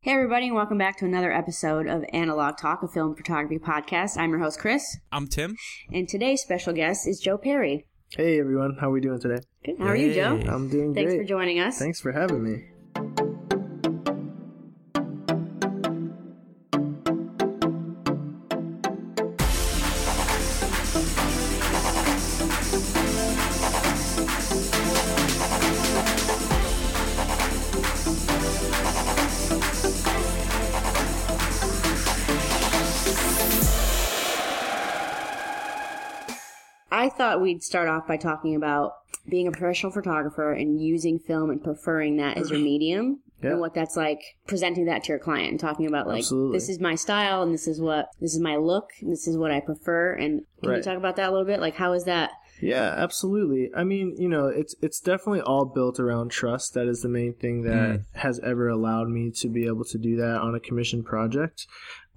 Hey, everybody, and welcome back to another episode of Analog Talk, a film photography podcast. I'm your host, Chris, I'm Tim. and today's special guest is Joe Perri. Hey everyone, how are we doing today? Good. How are you, Joe? I'm doing Thanks great. Thanks for joining us. Thanks for having me. I thought we'd start off by talking about being a professional photographer and using film and preferring that as your medium. Yeah. And what that's like, presenting that to your client and talking about like, Absolutely. this is my style and this is what, this is my look and this is what I prefer. And can you talk about that a little bit? Like, how is that? Yeah, absolutely. I mean, you know, it's it's definitely all built around trust. That is the main thing that mm. has ever allowed me to be able to do that on a commission project.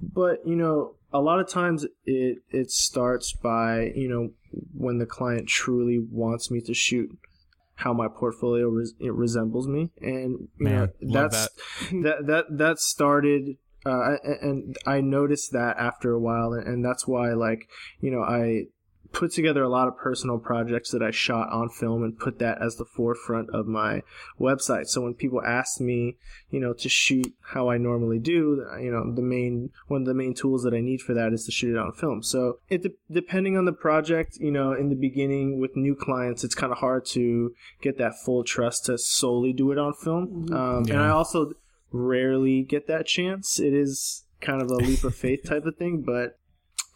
But, you know, a lot of times it it starts by, you know, when the client truly wants me to shoot how my portfolio res- it resembles me. And you know that's that that that started uh, and I noticed that after a while, and that's why, like, you know, I put together a lot of personal projects that I shot on film and put that as the forefront of my website. So when people ask me, you know, to shoot how I normally do, you know, the main one of the main tools that I need for that is to shoot it on film. So it de- depending on the project, you know, in the beginning with new clients, it's kind of hard to get that full trust to solely do it on film. Um, And I also rarely get that chance. It is kind of a leap of faith type of thing, but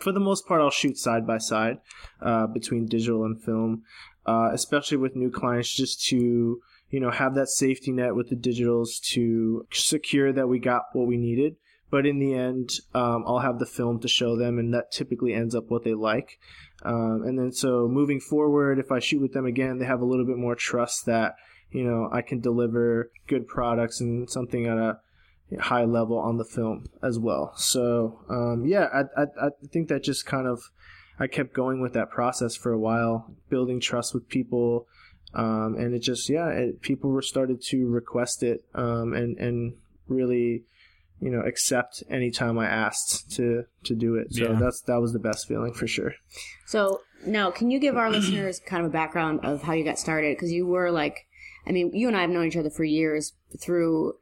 for the most part, I'll shoot side by side uh, between digital and film, uh, especially with new clients, just to you know have that safety net with the digitals to secure that we got what we needed. But in the end, um, I'll have the film to show them, and that typically ends up what they like. Um, and then so moving forward, if I shoot with them again, they have a little bit more trust that you know I can deliver good products and something at a high level on the film as well. So um, yeah, I, I I think that just kind of I kept going with that process for a while, building trust with people, um, and it just yeah, it, people were started to request it um, and and really you know accept anytime I asked to to do it. So Yeah. that's that was the best feeling for sure. So now, can you give our listeners kind of a background of how you got started? Because you were like, I mean, you and I have known each other for years through.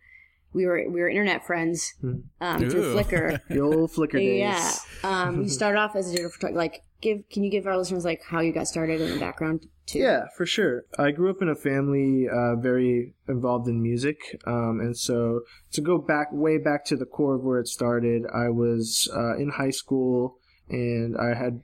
We were we were internet friends um, through Flickr. The old Flickr days. yeah. Um, you started off as a digital photographer. Like, give can you give our listeners like how you got started in the background too? Yeah, for sure. I grew up in a family uh, very involved in music, um, and so to go back way back to the core of where it started, I was uh, in high school, and I had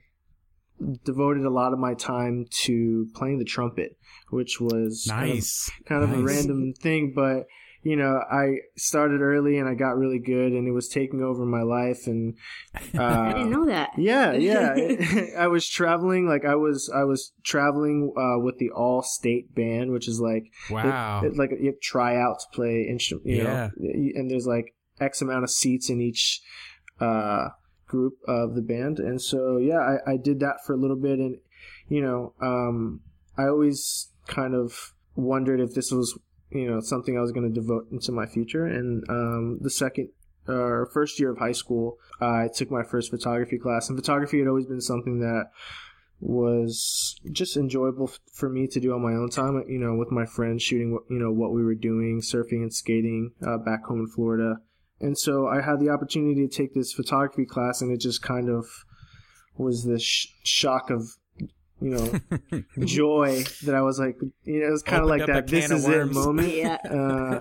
devoted a lot of my time to playing the trumpet, which was kind of- Nice. kind of, a random thing, but you know, I started early and I got really good, and it was taking over my life, and uh, I didn't know that. yeah, yeah. I was traveling, like I was, I was traveling uh, with the all state band, which is like, Wow. it- it- like you have try out to play instrument, you Yeah. know, and there's like X amount of seats in each uh, group of the band, and so yeah, I, I did that for a little bit, and you know, um, I always kind of wondered if this was, you know, something I was going to devote into my future, and um, the second uh, first year of high school, I took my first photography class, and photography had always been something that was just enjoyable f- for me to do on my own time. You know, with my friends shooting, you know, what we were doing, surfing and skating uh, back home in Florida, and so I had the opportunity to take this photography class, and it just kind of was this sh- shock of. You know, joy that I was like, you know, it was kind of like that. This is it moment. Yeah. Uh,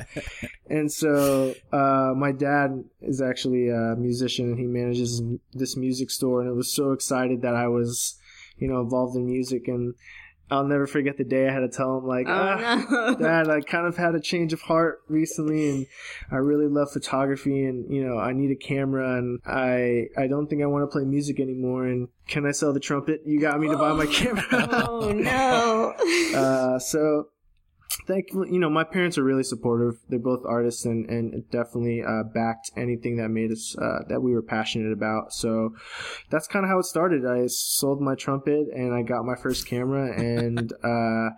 and so uh, my dad is actually a musician and he manages this music store and I was so excited that I was you know involved in music and I'll never forget the day I had to tell him like, oh, ah, no. Dad, I kind of had a change of heart recently, and I really love photography, and you know, I need a camera, and I I don't think I want to play music anymore, and can I sell the trumpet? You got me to buy my camera. oh no. uh, so thankfully, you You know, my parents are really supportive. They're both artists and, and definitely uh, backed anything that made us, uh, that we were passionate about. So that's kind of how it started. I sold my trumpet and I got my first camera. And uh,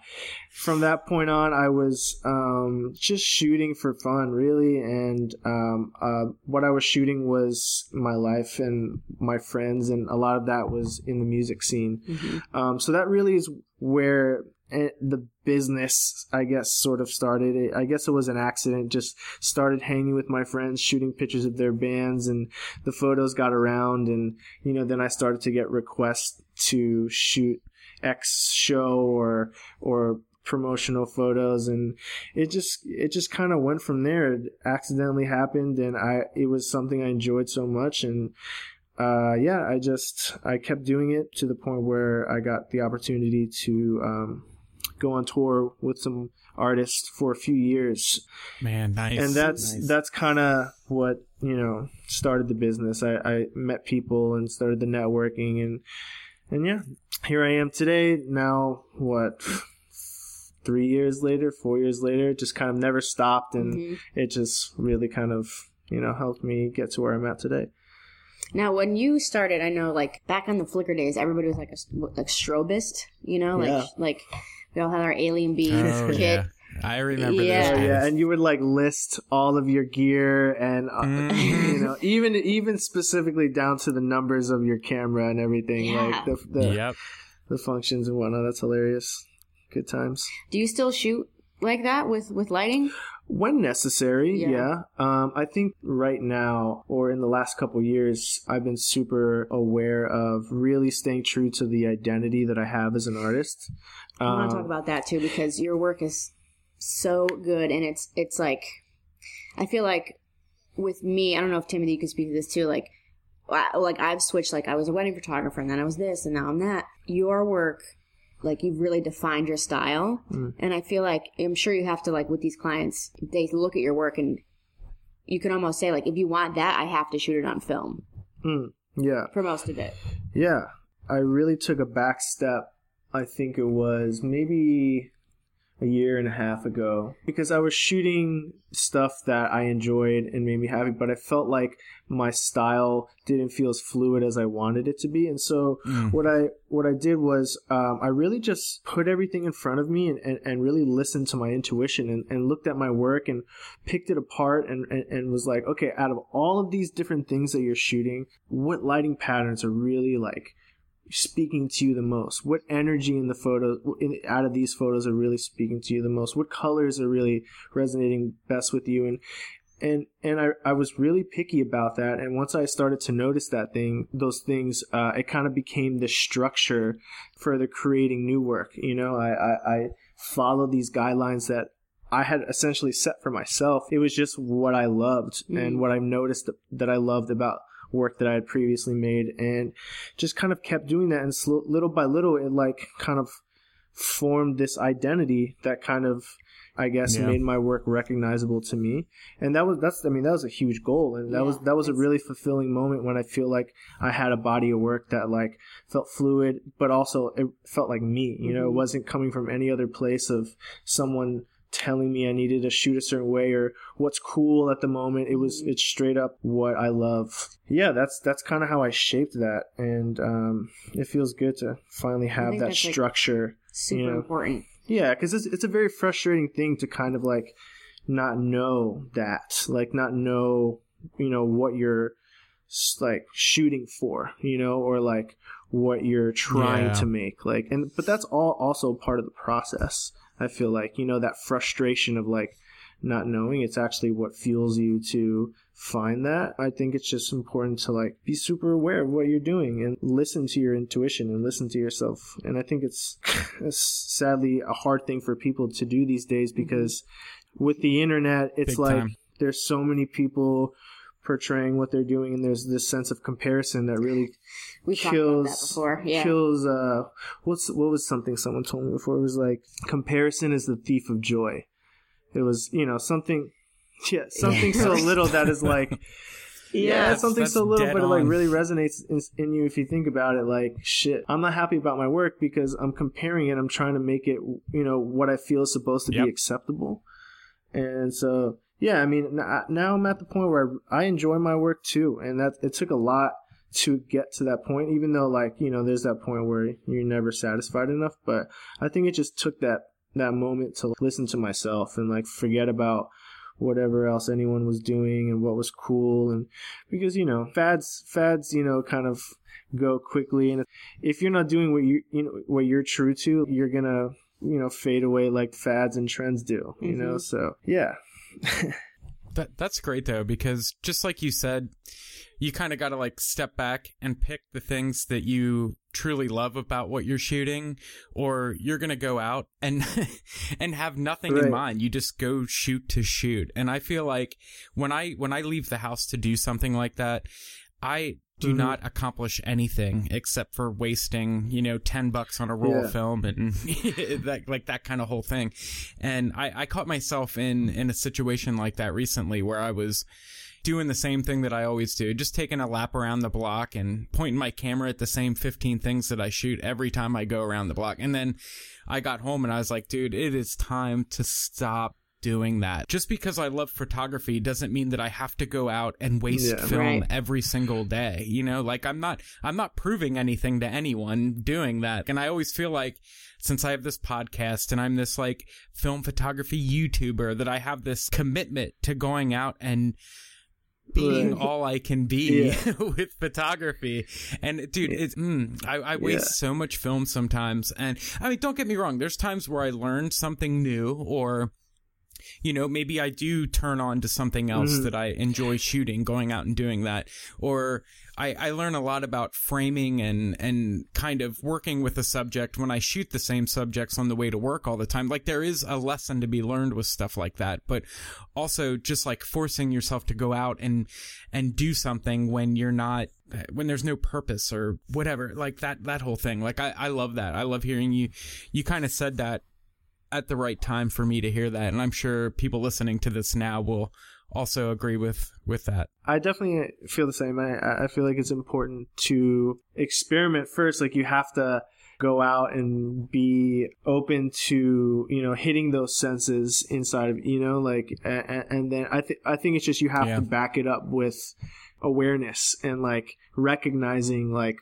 from that point on, I was um, just shooting for fun, really. And um, uh, what I was shooting was my life and my friends. And a lot of that was in the music scene. Mm-hmm. Um, so that really is where the business, I guess, sort of started. I guess it was an accident. Just started hanging with my friends, shooting pictures of their bands, and the photos got around. And you know, then I started to get requests to shoot X show or or promotional photos and it just it just kind of went from there it accidentally happened and i it was something i enjoyed so much and uh, yeah, I just I kept doing it to the point where I got the opportunity to um, go on tour with some artists for a few years. Man, nice. And that's nice. that's kind of what you know started the business. I, I met people and started the networking and and yeah, here I am today. Now what? Three years later, four years later, just kind of never stopped, and mm-hmm. it just really kind of you know helped me get to where I'm at today. Now, when you started, I know like back on the Flickr days, everybody was like a like strobist, you know, like yeah. like we all had our AlienBees oh, kit. Yeah. I remember yeah. Oh, yeah, and you would like list all of your gear and uh, mm. you know even even specifically down to the numbers of your camera and everything yeah. like the the, yep. the functions and whatnot. That's hilarious. Good times. Do you still shoot like that with with lighting? when necessary yeah, yeah. Um, i think right now or in the last couple years i've been super aware of really staying true to the identity that i have as an artist i want to talk about that too because your work is so good and it's it's like i feel like with me i don't know if timothy could speak to this too like like i've switched like i was a wedding photographer and then i was this and now i'm that your work like you've really defined your style. Mm. And I feel like I'm sure you have to like with these clients, they look at your work and you can almost say like if you want that, I have to shoot it on film. Mm. Yeah. For most of it. Yeah. I really took a back step. I think it was maybe a year and a half ago because I was shooting stuff that I enjoyed and made me happy, but I felt like my style didn't feel as fluid as I wanted it to be. And so mm. what I what I did was um, I really just put everything in front of me and, and, and really listened to my intuition and, and, looked at my work and picked it apart and, and, and was like, okay, out of all of these different things that you're shooting, what lighting patterns are really like speaking to you the most? What energy in the photos in, out of these photos are really speaking to you the most? What colors are really resonating best with you? And and and I, I was really picky about that. And once I started to notice that thing, those things, uh, it kind of became the structure for the creating new work. You know, I I, I follow these guidelines that I had essentially set for myself. It was just what I loved mm. and what I noticed that I loved about work that I had previously made and just kind of kept doing that. And sl- little by little, it like kind of formed this identity that kind of, I guess, yeah. made my work recognizable to me. And that was, that's, I mean, that was a huge goal. And that yeah, was, that was a really fulfilling moment when I feel like I had a body of work that like felt fluid, but also it felt like me, you mm-hmm. know, it mm-hmm. wasn't coming from any other place of someone telling me I needed to shoot a certain way or what's cool at the moment. It was it's straight up what I love. Yeah, that's that's kind of how I shaped that, and um, it feels good to finally have that structure. Like super you know? important. Yeah, because it's it's a very frustrating thing to kind of like not know that, like not know you know what you're like shooting for, you know, or like what you're trying yeah. to make like and but that's all also part of the process I feel like, you know, that frustration of like not knowing, it's actually what fuels you to find that. I think it's just important to like be super aware of what you're doing and listen to your intuition and listen to yourself. And I think it's, it's sadly a hard thing for people to do these days mm-hmm. because with the internet, it's Big like time. there's so many people portraying what they're doing and there's this sense of comparison that really We've talked kills about that before. Yeah. kills uh what's what was something someone told me before it was like comparison is the thief of joy it was you know something yeah something so little that is like yeah, Yes, something that's so little, but it like on. really resonates in, in you if you think about it. Like, shit, I'm not happy about my work because I'm comparing it. I'm trying to make it, you know, what I feel is supposed to Yep. be acceptable. And so, yeah, I mean, now I'm at the point where I enjoy my work too, and that it took a lot to get to that point. Even though, like, you know, there's that point where you're never satisfied enough, but I think it just took that that moment to listen to myself and like forget about whatever else anyone was doing and what was cool and because you know fads fads you know kind of go quickly and if you're not doing what you you know what you're true to you're gonna you know fade away like fads and trends do you know mm-hmm. so yeah That that's great though because just like you said, you kind of got to like step back and pick the things that you truly love about what you're shooting or you're going to go out and and have nothing in mind. You just go shoot to shoot. And I feel like when I when I leave the house to do something like that, I do Mhm. not accomplish anything except for wasting, you know, 10 bucks on a roll Yeah. of film and that, like that kind of whole thing. And I, I caught myself in, in a situation like that recently where I was doing the same thing that I always do, just taking a lap around the block and pointing my camera at the same 15 things that I shoot every time I go around the block. And then I got home and I was like, dude, it is time to stop doing that. Just because I love photography doesn't mean that I have to go out and waste Yeah. film Right. every single day. You know, like I'm not I'm not proving anything to anyone doing that. And I always feel like since I have this podcast and I'm this like film photography YouTuber that I have this commitment to going out and being Right. all I can be Yeah. with photography. And dude, it's mm, I, I waste Yeah. so much film sometimes. And I mean, don't get me wrong. There's times where I learn something new or you know, maybe I do turn on to something else Mhm. that I enjoy shooting, going out and doing that. Or I, I learn a lot about framing and, and kind of working with a subject when I shoot the same subjects on the way to work all the time. Like there is a lesson to be learned with stuff like that, but also just like forcing yourself to go out and, and do something when you're not, when there's no purpose or whatever, like that, that whole thing. Like I, I love that. I love hearing you, you kind of said that at the right time for me to hear that and i'm sure people listening to this now will also agree with with that I definitely feel the same. I I feel like it's important to experiment first. Like you have to go out and be open to you know hitting those senses inside of you know like and, and then I think I think it's just you have Yeah. to back it up with awareness and like recognizing like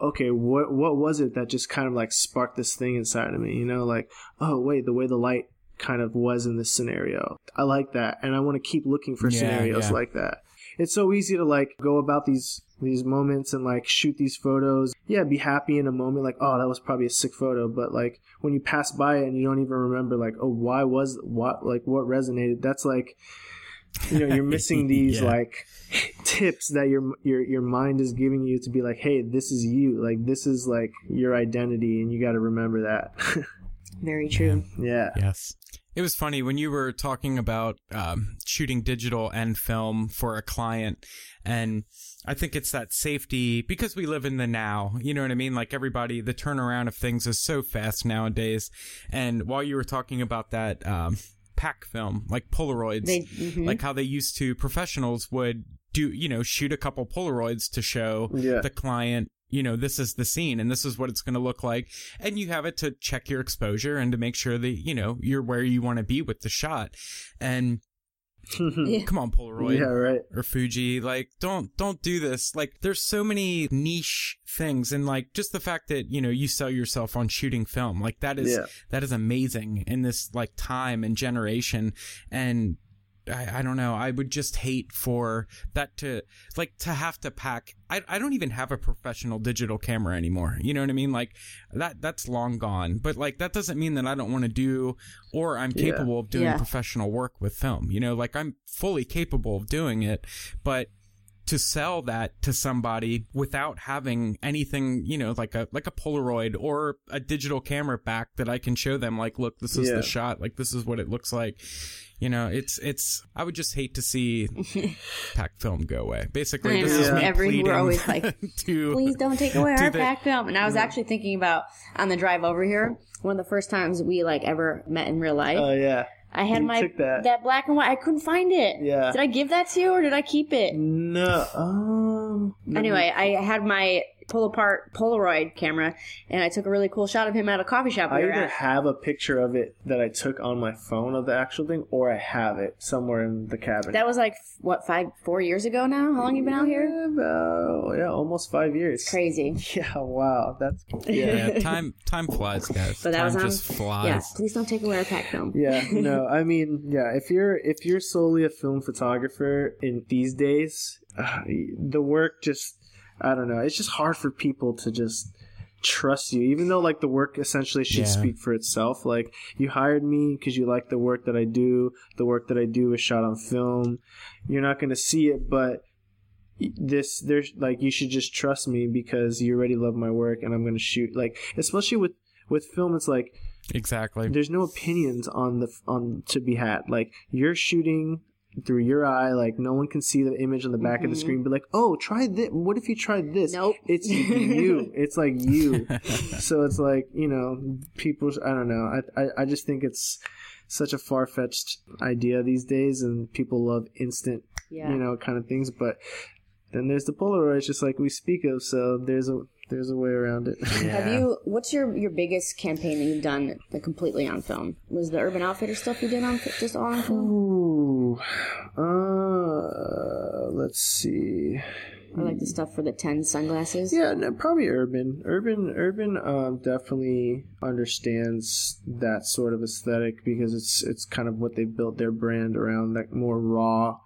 okay what what was it that just kind of like sparked this thing inside of me you know like oh wait the way the light kind of was in this scenario. I like that and i want to keep looking for Yeah, scenarios yeah. like that. It's so easy to like go about these these moments and like shoot these photos. Yeah be happy in a moment like oh that was probably a sick photo but like when you pass by it and you don't even remember like oh why was what like what resonated that's like you know you're missing these Yeah. like tips that your your your mind is giving you to be like hey this is you. Like this is like your identity and you got to remember that. Very true. yeah. Yes. It was funny when you were talking about um, shooting digital and film for a client and i think it's that safety because we live in the now you know what i mean? Like everybody the turnaround of things is so fast nowadays. And while you were talking about that um, pack film like polaroids They, mhm. like how they used to professionals would do you know shoot a couple polaroids to show Yeah. the client you know this is the scene and this is what it's going to look like and you have it to check your exposure and to make sure that you know you're where you want to be with the shot and Yeah. come on polaroid yeah right or Fuji. Like, don't don't do this. Like, there's so many niche things, and like just the fact that you know you sell yourself on shooting film, like that is Yeah. that is amazing in this like time and generation. And I, I don't know. I would just hate for that to like to have to pack. I I don't even have a professional digital camera anymore. You know what I mean? Like that that's long gone. But like that doesn't mean that I don't want to do or I'm Yeah. capable of doing Yeah. professional work with film. You know, like I'm fully capable of doing it, but to sell that to somebody without having anything, you know, like a like a Polaroid or a digital camera back that I can show them like look, this is Yeah. the shot, like this is what it looks like. You know, it's it's I would just hate to see pack film go away. Basically, I this know. is me Every- we're pleading always like, to Please don't take away our the- pack film. And I was actually thinking about on the drive over here, one of the first times we like ever met in real life. Oh yeah. I had you my took that. black and white. I couldn't find it. Yeah. Did I give that to you or did I keep it? No. Um. Anyway, I had my pull apart Polaroid camera, and I took a really cool shot of him at a coffee shop we I were either at. have a picture of it that I took on my phone of the actual thing, or I have it somewhere in the cabinet. That was like what five, four years ago now. How long you been out here? Yeah, about, yeah, almost five years. Crazy. Yeah, wow, that's yeah. yeah, time time flies, guys. But that time was on. just flies. Yeah, please don't take away our pack film. yeah no i mean yeah if you're if you're solely a film photographer in these days uh, the work just i don't know it's just hard for people to just trust you even though like the work essentially should Yeah. speak for itself like you hired me because you like the work that i do the work that i do is shot on film you're not going to see it but this there's like you should just trust me because you already love my work and i'm going to shoot like especially with with film it's like Exactly. there's no opinions on the on to be had. Like you're shooting through your eye, like no one can see the image on the back of the mm-hmm. screen. Be like, oh, try this. What if you tried this? Nope. It's you. it's like you. so it's like you know, people. I don't know. I I, I just think it's such a far fetched idea these days, and people love instant, Yeah. you know, kind of things. But then there's the Polaroids, just like we speak of. So there's a there's a way around it. Have you? What's your your biggest campaign that you've done like, completely on film? Was the Urban Outfitter stuff you did on just all on film, Ooh, uh, let's see. I like the stuff for the ten sunglasses? Yeah, no, probably urban. Urban, urban, um, definitely understands that sort of aesthetic because it's it's kind of what they built their brand around, that more raw.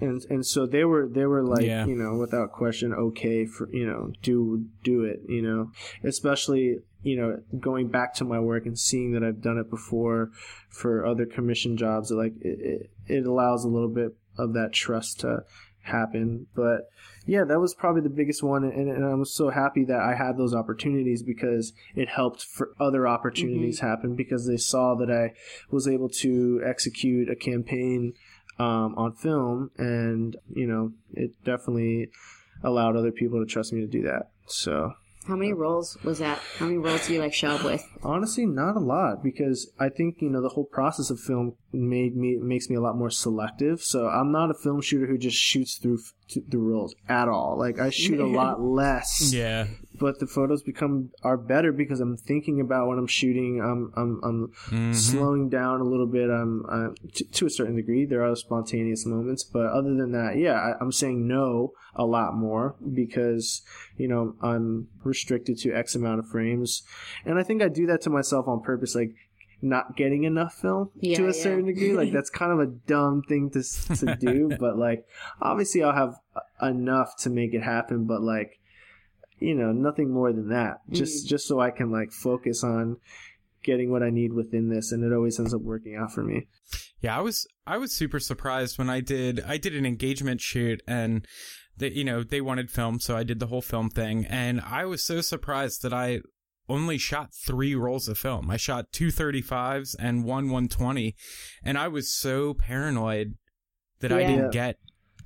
And and so they were they were like Yeah. you know without question okay for you know do do it you know? Especially you know going back to my work and seeing that I've done it before for other commission jobs like it, it, it allows a little bit of that trust to happen. But yeah that was probably the biggest one and, and i was so happy that i had those opportunities because it helped for other opportunities mm-hmm. happen because they saw that i was able to execute a campaign um, on film and you know it definitely allowed other people to trust me to do that so How many rolls was that? How many rolls do you like show up with? honestly not a lot because i think you know the whole process of film made me makes me a lot more selective so i'm not a film shooter who just shoots through the rolls at all like i shoot a lot less Yeah. But the photos become are better because i'm thinking about what i'm shooting i'm i'm, I'm Mm-hmm. slowing down a little bit i'm uh, to, to a certain degree there are spontaneous moments but other than that yeah I, i'm saying no a lot more because you know i'm restricted to x amount of frames and i think i do that to myself on purpose like not getting enough film Yeah, to a yeah. certain degree like that's kind of a dumb thing to to do but like obviously i'll have enough to make it happen but like you know nothing more than that just Mm. just so i can like focus on getting what i need within this and it always ends up working out for me Yeah, I was I was super surprised when I did I did an engagement shoot and they you know they wanted film so I did the whole film thing and I was so surprised that I only shot three rolls of film. I shot two 35s and one 120 and I was so paranoid that I didn't get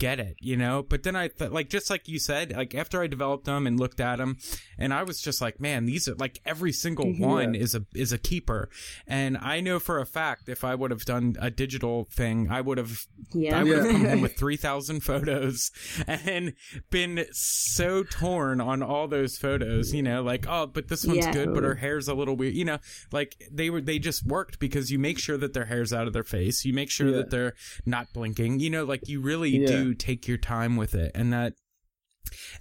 get it, you know? But then I th- like just like you said, like after I developed them and looked at them and I was just like, man, these are like every single one is a is a keeper. And I know for a fact if I would have done a digital thing, I would have Yeah. I would have come home with 3,000 photos and been so torn on all those photos, you know, like, oh, but this one's Yeah. good, but her hair's a little weird, you know, like they were, they just worked because you make sure that their hair's out of their face. You make sure Yeah. that they're not blinking, you know, like you really Yeah. Do take your time with it. And that,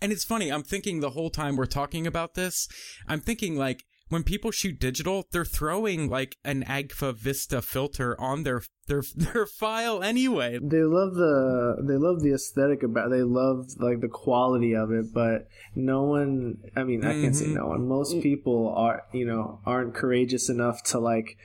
and it's funny, I'm thinking the whole time we're talking about this, I'm thinking like, when people shoot digital, they're throwing like an Agfa Vista filter on their their their file anyway. they love the they love the aesthetic about they love like the quality of it but no one i mean i can't say Mhm. no one most people are you know aren't courageous enough to like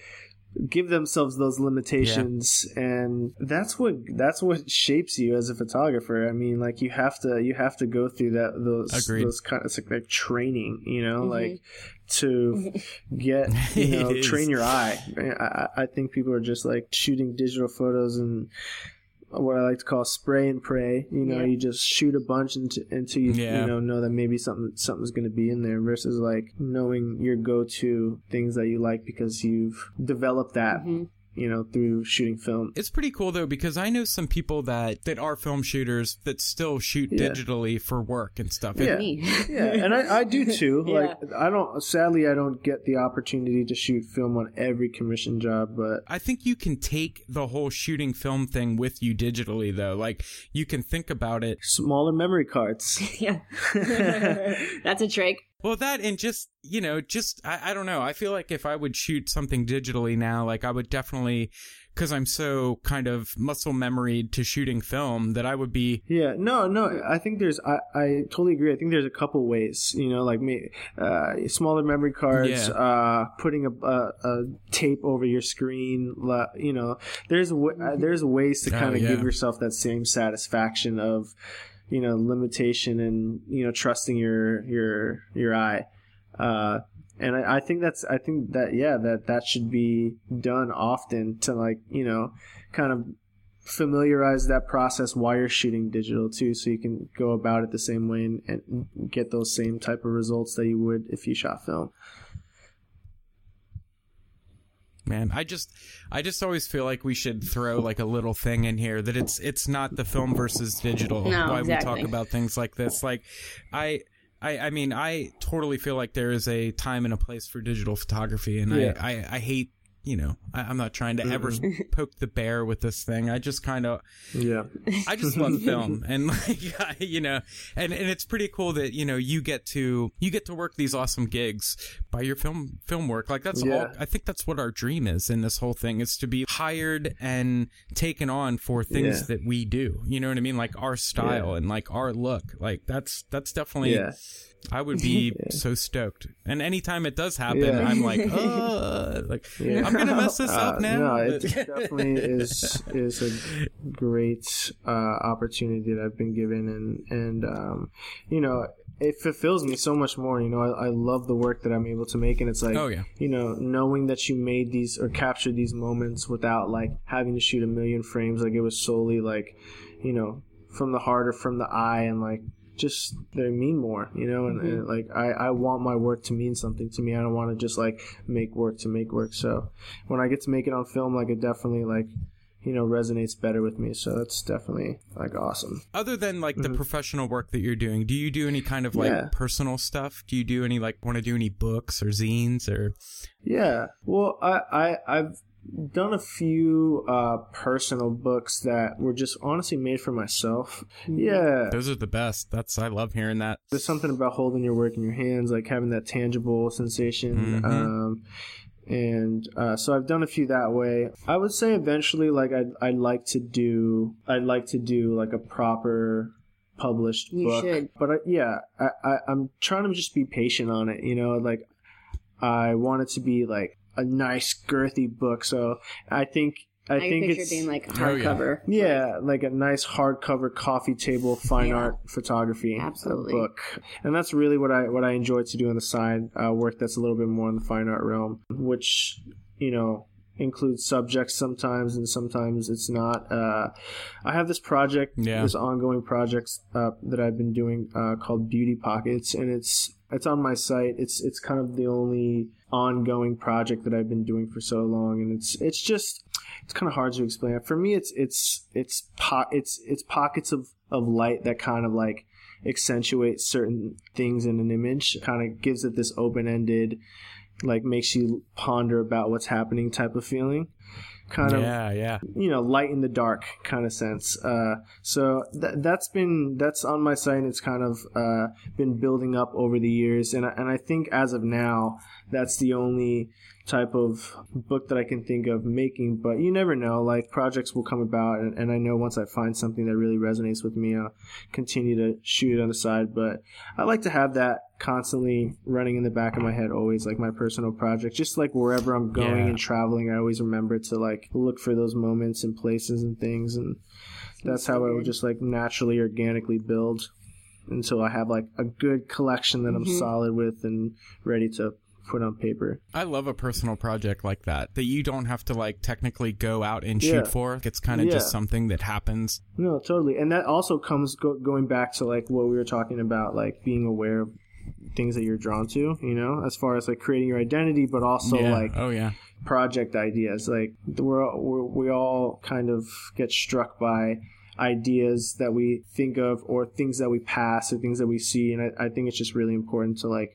give themselves those limitations yeah. and that's what that's what shapes you as a photographer i mean like you have to you have to go through that those Agreed. those kind of like, like training you know mm-hmm. like to get you know train your eye I, I think people are just like shooting digital photos and what I like to call spray and pray. You know, yeah. you just shoot a bunch until, until you yeah. you know know that maybe something something's going to be in there. Versus like knowing your go to things that you like because you've developed that. Mm-hmm you know, through shooting film. It's pretty cool though because I know some people that that are film shooters that still shoot yeah. digitally for work and stuff. Yeah, yeah, and I, I do too. yeah. Like I don't. Sadly, I don't get the opportunity to shoot film on every commission job, but I think you can take the whole shooting film thing with you digitally though. Like you can think about it. Smaller memory cards. yeah, that's a trick. Well, that and just you know, just I, I don't know. I feel like if I would shoot something digitally now, like I would definitely because I'm so kind of muscle memoried to shooting film that I would be. Yeah, no, no. I think there's. I, I totally agree. I think there's a couple ways. You know, like me, uh, smaller memory cards, yeah. uh, putting a, a, a, tape over your screen. You know, there's uh, there's ways to kind of oh, yeah. give yourself that same satisfaction of you know limitation and you know trusting your your your eye. Uh, and I, I, think that's I think that yeah that that should be done often to like you know kind of familiarize that process while you're shooting digital too so you can go about it the same way and, and get those same type of results that you would if you shot film man. I just I just always feel like we should throw like a little thing in here that it's it's not the film versus digital no, why exactly. we talk about things like this. Like I I, I mean, I totally feel like there is a time and a place for digital photography, and yeah. I, I, I hate you know, I, am not trying to mm-hmm. ever poke the bear with this thing. I just kind of, yeah, I just love film and like, you know, and, and it's pretty cool that, you know, you get to, you get to work these awesome gigs by your film, film work. Like that's yeah. all, I think that's what our dream is in this whole thing is to be hired and taken on for things yeah. that we do. You know what I mean? Like our style yeah. and like our look. Like that's, that's definitely, I would be yeah. so stoked. And anytime it does happen, yeah. I'm like, like yeah. I'm gonna mess this uh, up now. No, it definitely is is a great uh, opportunity that I've been given, and and um, you know, it fulfills me so much more. You know, I, I, love the work that I'm able to make, and it's like, oh yeah, you know, knowing that you made these or captured these moments without like having to shoot a million frames, like it was solely like, you know, from the heart or from the eye, and like just they mean more, you know, and, mm-hmm. and, like I, I want my work to mean something to me. I don't want to just like make work to make work. So when I get to make it on film, like it definitely like you know resonates better with me. So that's definitely like awesome. Other than like mm-hmm. the professional work that you're doing, do you do any kind of like yeah. personal stuff? Do you do any like want to do any books or zines or? Yeah, well, I I I've done a few uh, personal books that were just honestly made for myself. Yeah, those are the best. That's I love hearing that. There's something about holding your work in your hands, like having that tangible sensation. Mm-hmm. Um, and uh, so I've done a few that way. I would say eventually, like I'd I'd like to do I'd like to do like a proper published you book. Should. But I, yeah, I, I I'm trying to just be patient on it. You know, like I want it to be like a nice girthy book. So I think I, I think it's being like hardcover. Oh, yeah. yeah. like a nice hardcover coffee table fine yeah. art photography Absolutely. book, and that's really what I what I enjoy to do on the side. Uh, work that's a little bit more in the fine art realm, which you know includes subjects sometimes and sometimes it's not. Uh, I have this project, yeah. this ongoing project uh, that I've been doing uh, called Beauty Pockets, and it's it's on my site. It's it's kind of the only ongoing project that I've been doing for so long, and it's it's just it's kind of hard to explain. For me, it's it's it's po- it's it's pockets of of light that kind of like accentuate certain things in an image. Kind of gives it this open ended, like makes you ponder about what's happening type of feeling. Kind of yeah yeah. you know light in the dark kind of sense. Uh, so th- that's been that's on my site and it's kind of uh, been building up over the years. And I, and I think as of now that's the only type of book that I can think of making, but you never know. Like projects will come about, and, and, I know once I find something that really resonates with me, I'll continue to shoot it on the side. But I like to have that constantly running in the back of my head, always like my personal project. Just like wherever I'm going yeah. and traveling, I always remember to like look for those moments and places and things, and that's how I would just like naturally, organically build until I have like a good collection that I'm mm-hmm. solid with and ready to put on paper. I love a personal project like that that you don't have to like technically go out and shoot yeah. for. It's kind of yeah. just something that happens. No, totally. And that also comes go- going back to like what we were talking about, like being aware of things that you're drawn to, you know, as far as like creating your identity, but also yeah. like, oh yeah, project ideas. Like we're, we're we all kind of get struck by ideas that we think of or things that we pass or things that we see and I, I, think it's just really important to like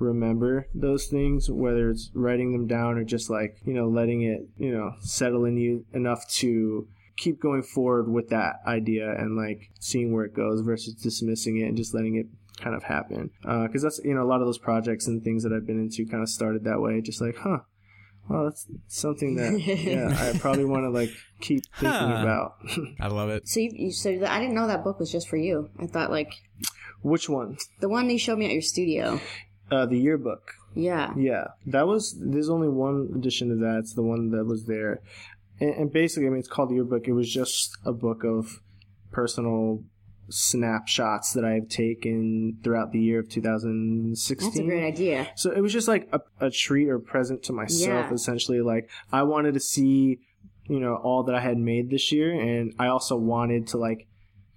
remember those things, whether it's writing them down or just like, you know, letting it, you know, settle in you enough to keep going forward with that idea and like seeing where it goes versus dismissing it and just letting it kind of happen. Because uh, that's, you know, a lot of those projects and things that I've been into kind of started that way. Just like, huh, well, that's something that yeah, I probably want to like keep thinking huh. about. I love it. So you, you so I didn't know that book was just for you. I thought like which one? The one you showed me at your studio. Uh, the yearbook. Yeah. Yeah. That was, there's only one edition of that. It's the one that was there. And, and basically, I mean, it's called the yearbook. It was just a book of personal snapshots that I've taken throughout the year of 2016. That's a great idea. So it was just like a, a treat or present to myself, yeah. essentially. Like, I wanted to see, you know, all that I had made this year. And I also wanted to, like,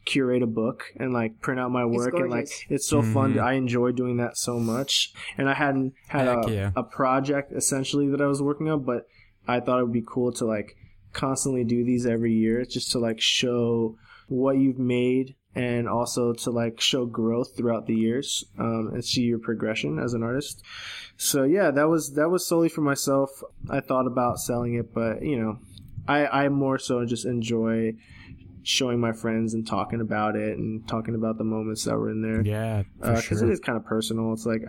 curate a book and like print out my work and like it's so mm-hmm. fun. I enjoy doing that so much. And I hadn't had a, yeah. a project essentially that I was working on, but I thought it would be cool to like constantly do these every year just to like show what you've made and also to like show growth throughout the years um, and see your progression as an artist. So yeah, that was that was solely for myself. I thought about selling it, but you know, I I more so just enjoy showing my friends and talking about it and talking about the moments that were in there. Yeah, because uh, sure. it is kind of personal. It's like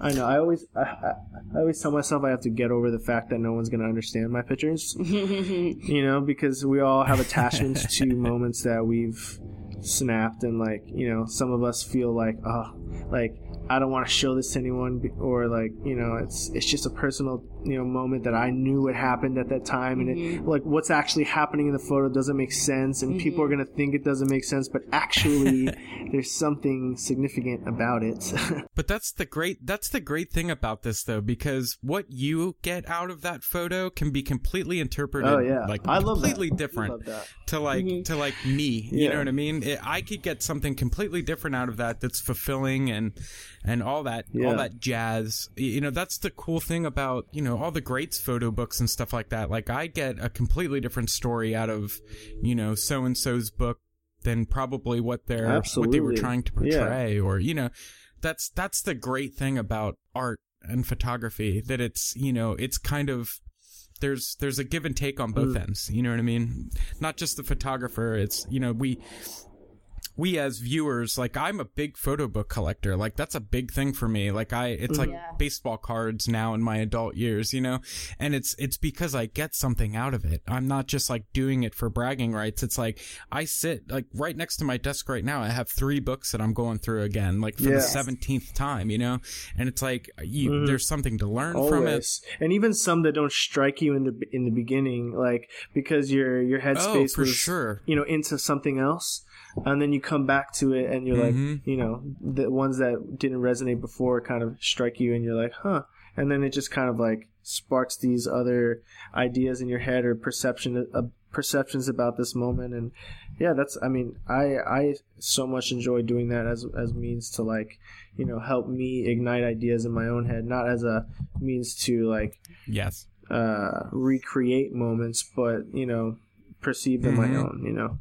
I know I always I, I, I, always tell myself I have to get over the fact that no one's going to understand my pictures. you know, because we all have attachments to moments that we've snapped, and like you know, some of us feel like oh, like I don't want to show this to anyone, or like you know, it's it's just a personal you know moment that I knew it happened at that time, and mm-hmm. it, like what's actually happening in the photo doesn't make sense, and mm-hmm. people are gonna think it doesn't make sense, but actually there's something significant about it. but that's the great that's the great thing about this though, because what you get out of that photo can be completely interpreted, oh, yeah. like I completely different to like mm-hmm. to like me. You yeah. know what I mean? It, I could get something completely different out of that that's fulfilling and and all that yeah. all that jazz. You know, that's the cool thing about you know all the greats photo books and stuff like that. Like I get a completely different story out of you know so and so's book than probably what they're Absolutely. what they were trying to portray yeah. or you know that's that's the great thing about art and photography that it's you know it's kind of there's there's a give and take on both mm. ends you know what i mean not just the photographer it's you know we we as viewers, like I'm a big photo book collector. Like that's a big thing for me. Like I, it's like yeah. baseball cards now in my adult years, you know, and it's, it's because I get something out of it. I'm not just like doing it for bragging rights. It's like I sit like right next to my desk right now. I have three books that I'm going through again, like for yes. the 17th time, you know, and it's like you, mm. there's something to learn Always. from it. And even some that don't strike you in the, in the beginning, like because your, your headspace oh, was, sure. you know, into something else and then you come back to it and you're mm-hmm. like you know the ones that didn't resonate before kind of strike you and you're like huh. And then it just kind of like sparks these other ideas in your head or perception uh, perceptions about this moment. And yeah that's i mean i i so much enjoy doing that as as means to like you know help me ignite ideas in my own head not as a means to like yes. uh recreate moments but you know perceive them mm-hmm. my own you know.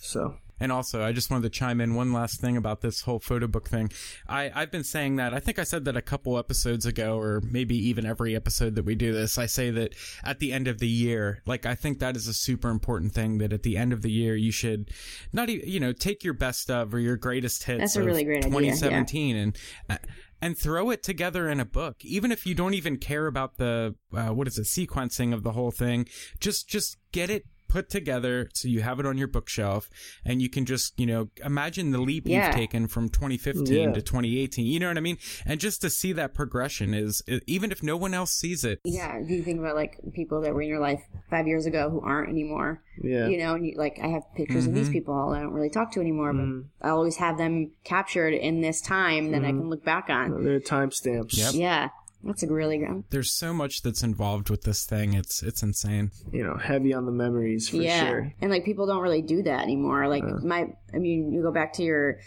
So and also, I just wanted to chime in one last thing about this whole photo book thing. I, I've been saying that. I think I said that a couple episodes ago, or maybe even every episode that we do this. I say that at the end of the year, like, I think that is a super important thing that at the end of the year, you should not even, you know, take your best of or your greatest hits. That's a really great 2017 idea, yeah. and, uh, and throw it together in a book even if you don't even care about the uh, what is it sequencing of the whole thing just just get it put together so you have it on your bookshelf and you can just, you know, imagine the leap yeah. you've taken from 2015 yeah. to 2018. You know what I mean? And just to see that progression is, even if no one else sees it. Yeah. Do you think about like people that were in your life five years ago who aren't anymore? Yeah. You know, and you, like I have pictures mm-hmm. of these mm-hmm. people I don't really talk to anymore, mm-hmm. but I always have them captured in this time that mm-hmm. I can look back on. They're timestamps. Yep. Yeah. That's a really good. There's so much that's involved with this thing. It's it's insane. You know, heavy on the memories for yeah. sure. And like people don't really do that anymore. Like uh, my, I mean, you go back to your,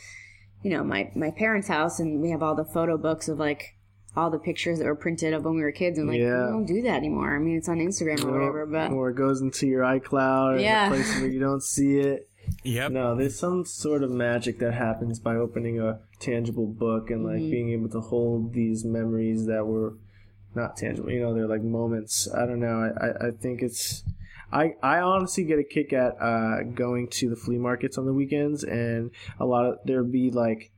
you know, my my parents' house, and we have all the photo books of like all the pictures that were printed of when we were kids, and like yeah. we don't do that anymore. I mean, it's on Instagram or whatever, but or it goes into your iCloud, yeah, places where you don't see it. Yep. No, there's some sort of magic that happens by opening a tangible book and like mm-hmm. being able to hold these memories that were not tangible. You know, they're like moments. I don't know. I, I, I think it's. I, I honestly get a kick at uh, going to the flea markets on the weekends, and a lot of there'd be like,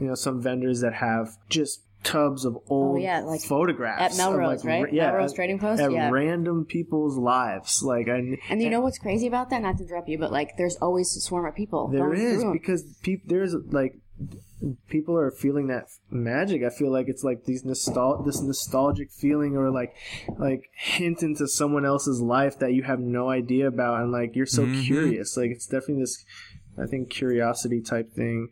you know, some vendors that have just tubs of old oh, yeah, like photographs at Melrose, like, right? Yeah, Melrose Trading Post. At yeah. random people's lives, like I. And you know what's crazy about that? Not to interrupt you, but like, there's always a swarm of people. There is because people there's like people are feeling that magic. I feel like it's like these nostal this nostalgic feeling or like like hint into someone else's life that you have no idea about and like you're so mm-hmm. curious. Like it's definitely this I think curiosity type thing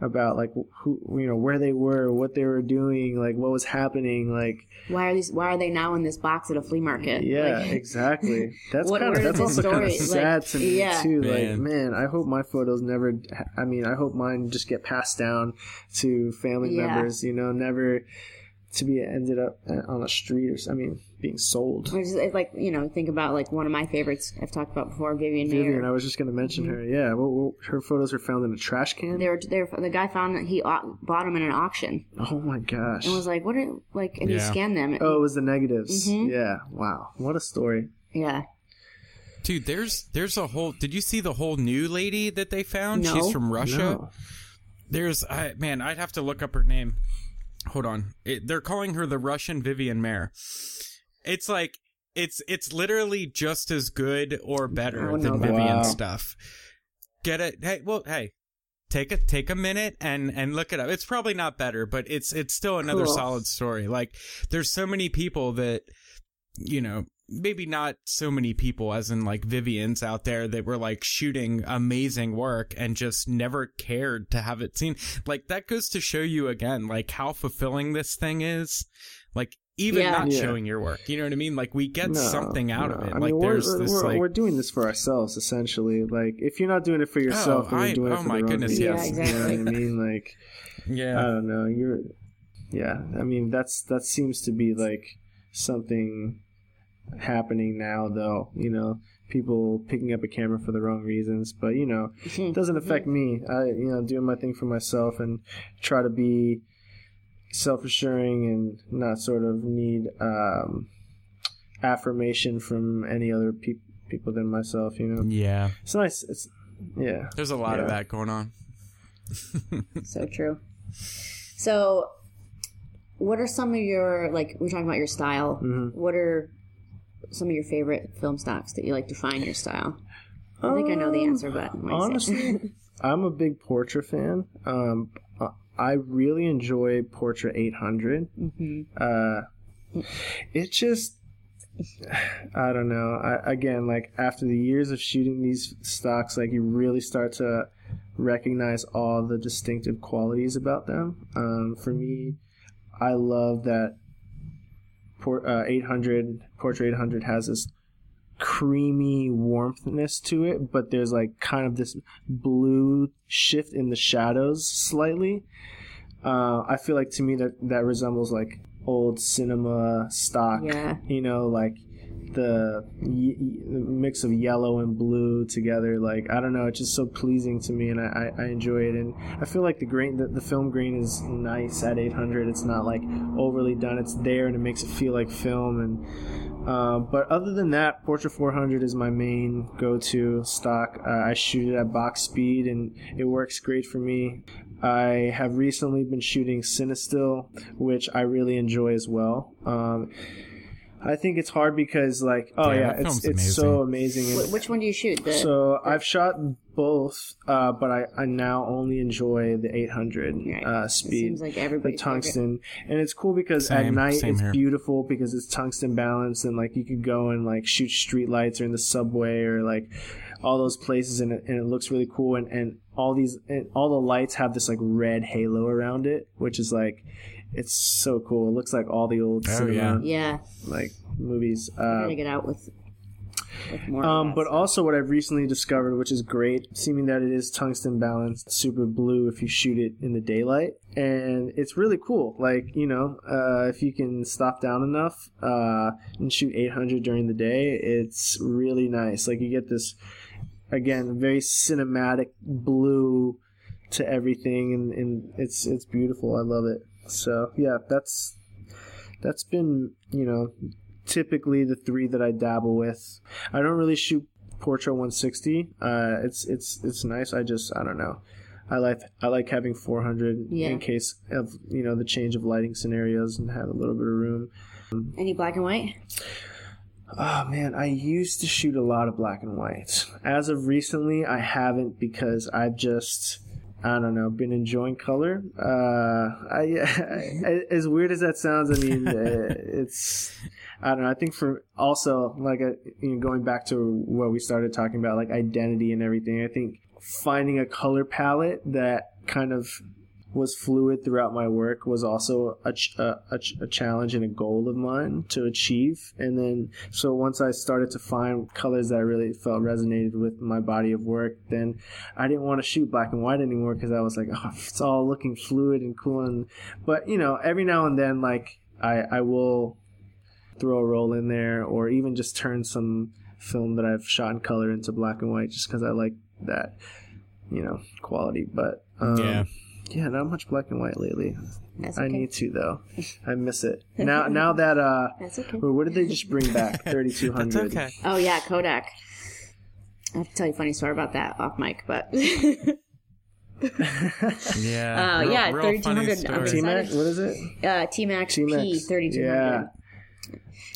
about like who you know where they were, what they were doing, like what was happening, like why are these why are they now in this box at a flea market? Yeah, like, exactly. That's kind of that's also kind of sad like, to me yeah. too. Man. Like man, I hope my photos never. I mean, I hope mine just get passed down to family yeah. members. You know, never to be ended up on a street or I mean being sold. It's like you know think about like one of my favorites I've talked about before Vivian Vivian Maier. I was just going to mention mm-hmm. her. Yeah, well, well, her photos were found in a trash can. They were they were the guy found that he bought them in an auction. Oh my gosh! And was like what are like and yeah. he scanned them. Oh, it was the negatives. Mm-hmm. Yeah. Wow. What a story. Yeah. Dude, there's there's a whole. Did you see the whole new lady that they found? No. She's from Russia. No. There's, I, man, I'd have to look up her name hold on. It, they're calling her the Russian Vivian Maier. It's like it's it's literally just as good or better oh, than Vivian wow. stuff. Get it? Hey, well, hey, take a take a minute and and look it up. It's probably not better, but it's it's still another cool. solid story. Like there's so many people that you know maybe not so many people as in like Vivian's out there that were like shooting amazing work and just never cared to have it seen. Like that goes to show you again, like how fulfilling this thing is. Like even yeah. not yeah. showing your work, you know what I mean? Like we get no, something out no. of it. I like mean, there's we're, this we're, like we're doing this for ourselves essentially. Like if you're not doing it for oh, yourself, oh, you're doing I, it oh for my the goodness, yes. Yeah, exactly. You know what I mean? Like yeah, I don't know. You're yeah. I mean that's that seems to be like something happening now, though. You know, people picking up a camera for the wrong reasons, but you know, it doesn't affect me. I, you know, doing my thing for myself and try to be self-assuring and not sort of need um, affirmation from any other pe- people than myself. You know. Yeah. It's nice. It's yeah. There's a lot yeah. of that going on. so true. So, what are some of your like? We're talking about your style. Mm-hmm. What are some of your favorite film stocks that you like to find your style? I think I know the um, answer, but honestly, I'm a big Portra fan. Um, I really enjoy Portra 800. Mm-hmm. Uh, it just, I don't know. I, again, like after the years of shooting these stocks, like you really start to recognize all the distinctive qualities about them. Um, for me, I love that Port, uh, 800 Portra 800 has this creamy warmthness to it, but there's like kind of this blue shift in the shadows slightly. Uh, I feel like to me that that resembles like old cinema stock. Yeah. You know, like the, y- mix of yellow and blue together. Like I don't know, it's just so pleasing to me, and I, I, I enjoy it. And I feel like the grain, the, the film grain is nice at 800. It's not like overly done. It's there, and it makes it feel like film. And Uh, but other than that, Portra 400 is my main go-to stock. Uh, I shoot it at box speed, and it works great for me. I have recently been shooting Cinestill, which I really enjoy as well. Um, I think it's hard because, like, oh Yeah, yeah, that it's film's it's so amazing. Wh- Which one do you shoot? The, so I've shot both, uh, but I, I now only enjoy the 800 Right. uh, It speed, seems like the everybody tungsten, and it's cool because at night it's here. beautiful because it's tungsten balanced and like you could go and like shoot street lights or in the subway or like all those places and it, and it looks really cool and, and all these and all the lights have this like red halo around it, which is like it's so cool. It looks like all the old Oh, cinema Yeah, like movies. I Uh, gotta get out with, with more. um, but stuff. also what I've recently discovered, which is great, seeming that it is tungsten balanced, super blue if you shoot it in the daylight, and it's really cool. Like you know, uh, if you can stop down enough uh, and shoot 800 during the day, it's really nice. Like you get this again very cinematic blue to everything, and, and it's it's beautiful. I love it. So yeah, that's that's been you know typically the three that I dabble with. I don't really shoot Portra 160. Uh, it's it's it's nice. I just I don't know. I like I like having 400 Yeah. in case of you know the change of lighting scenarios and have a little bit of room. any black and white? Oh man, I used to shoot a lot of black and white. As of recently, I haven't because I've just I don't know been enjoying color. Uh, I, I as weird as that sounds, I mean uh, it's I don't know. I think for also like uh, you know, going back to what we started talking about, like identity and everything. I think finding a color palette that kind of was fluid throughout my work was also a, ch- a, a, ch- a challenge and a goal of mine to achieve. And then, so once I started to find colors that I really felt resonated with my body of work, then I didn't want to shoot black and white anymore because I was like, oh, it's all looking fluid and cool. And, but you know, every now and then, like, I, I will throw a roll in there or even just turn some film that I've shot in color into black and white just because I like that, you know, quality. But, um, Yeah. Yeah, not much black and white lately. That's I okay. need to though. I miss it. Now now that uh That's okay. well, what did they just bring back? Thirty two hundred. Okay. Oh yeah, Kodak. I have to tell you a funny story about that off mic, but Yeah. Uh, real- yeah, 3200 funny I'm story. T Max, what is it? uh, T Max P T-Max. thirty two Yeah.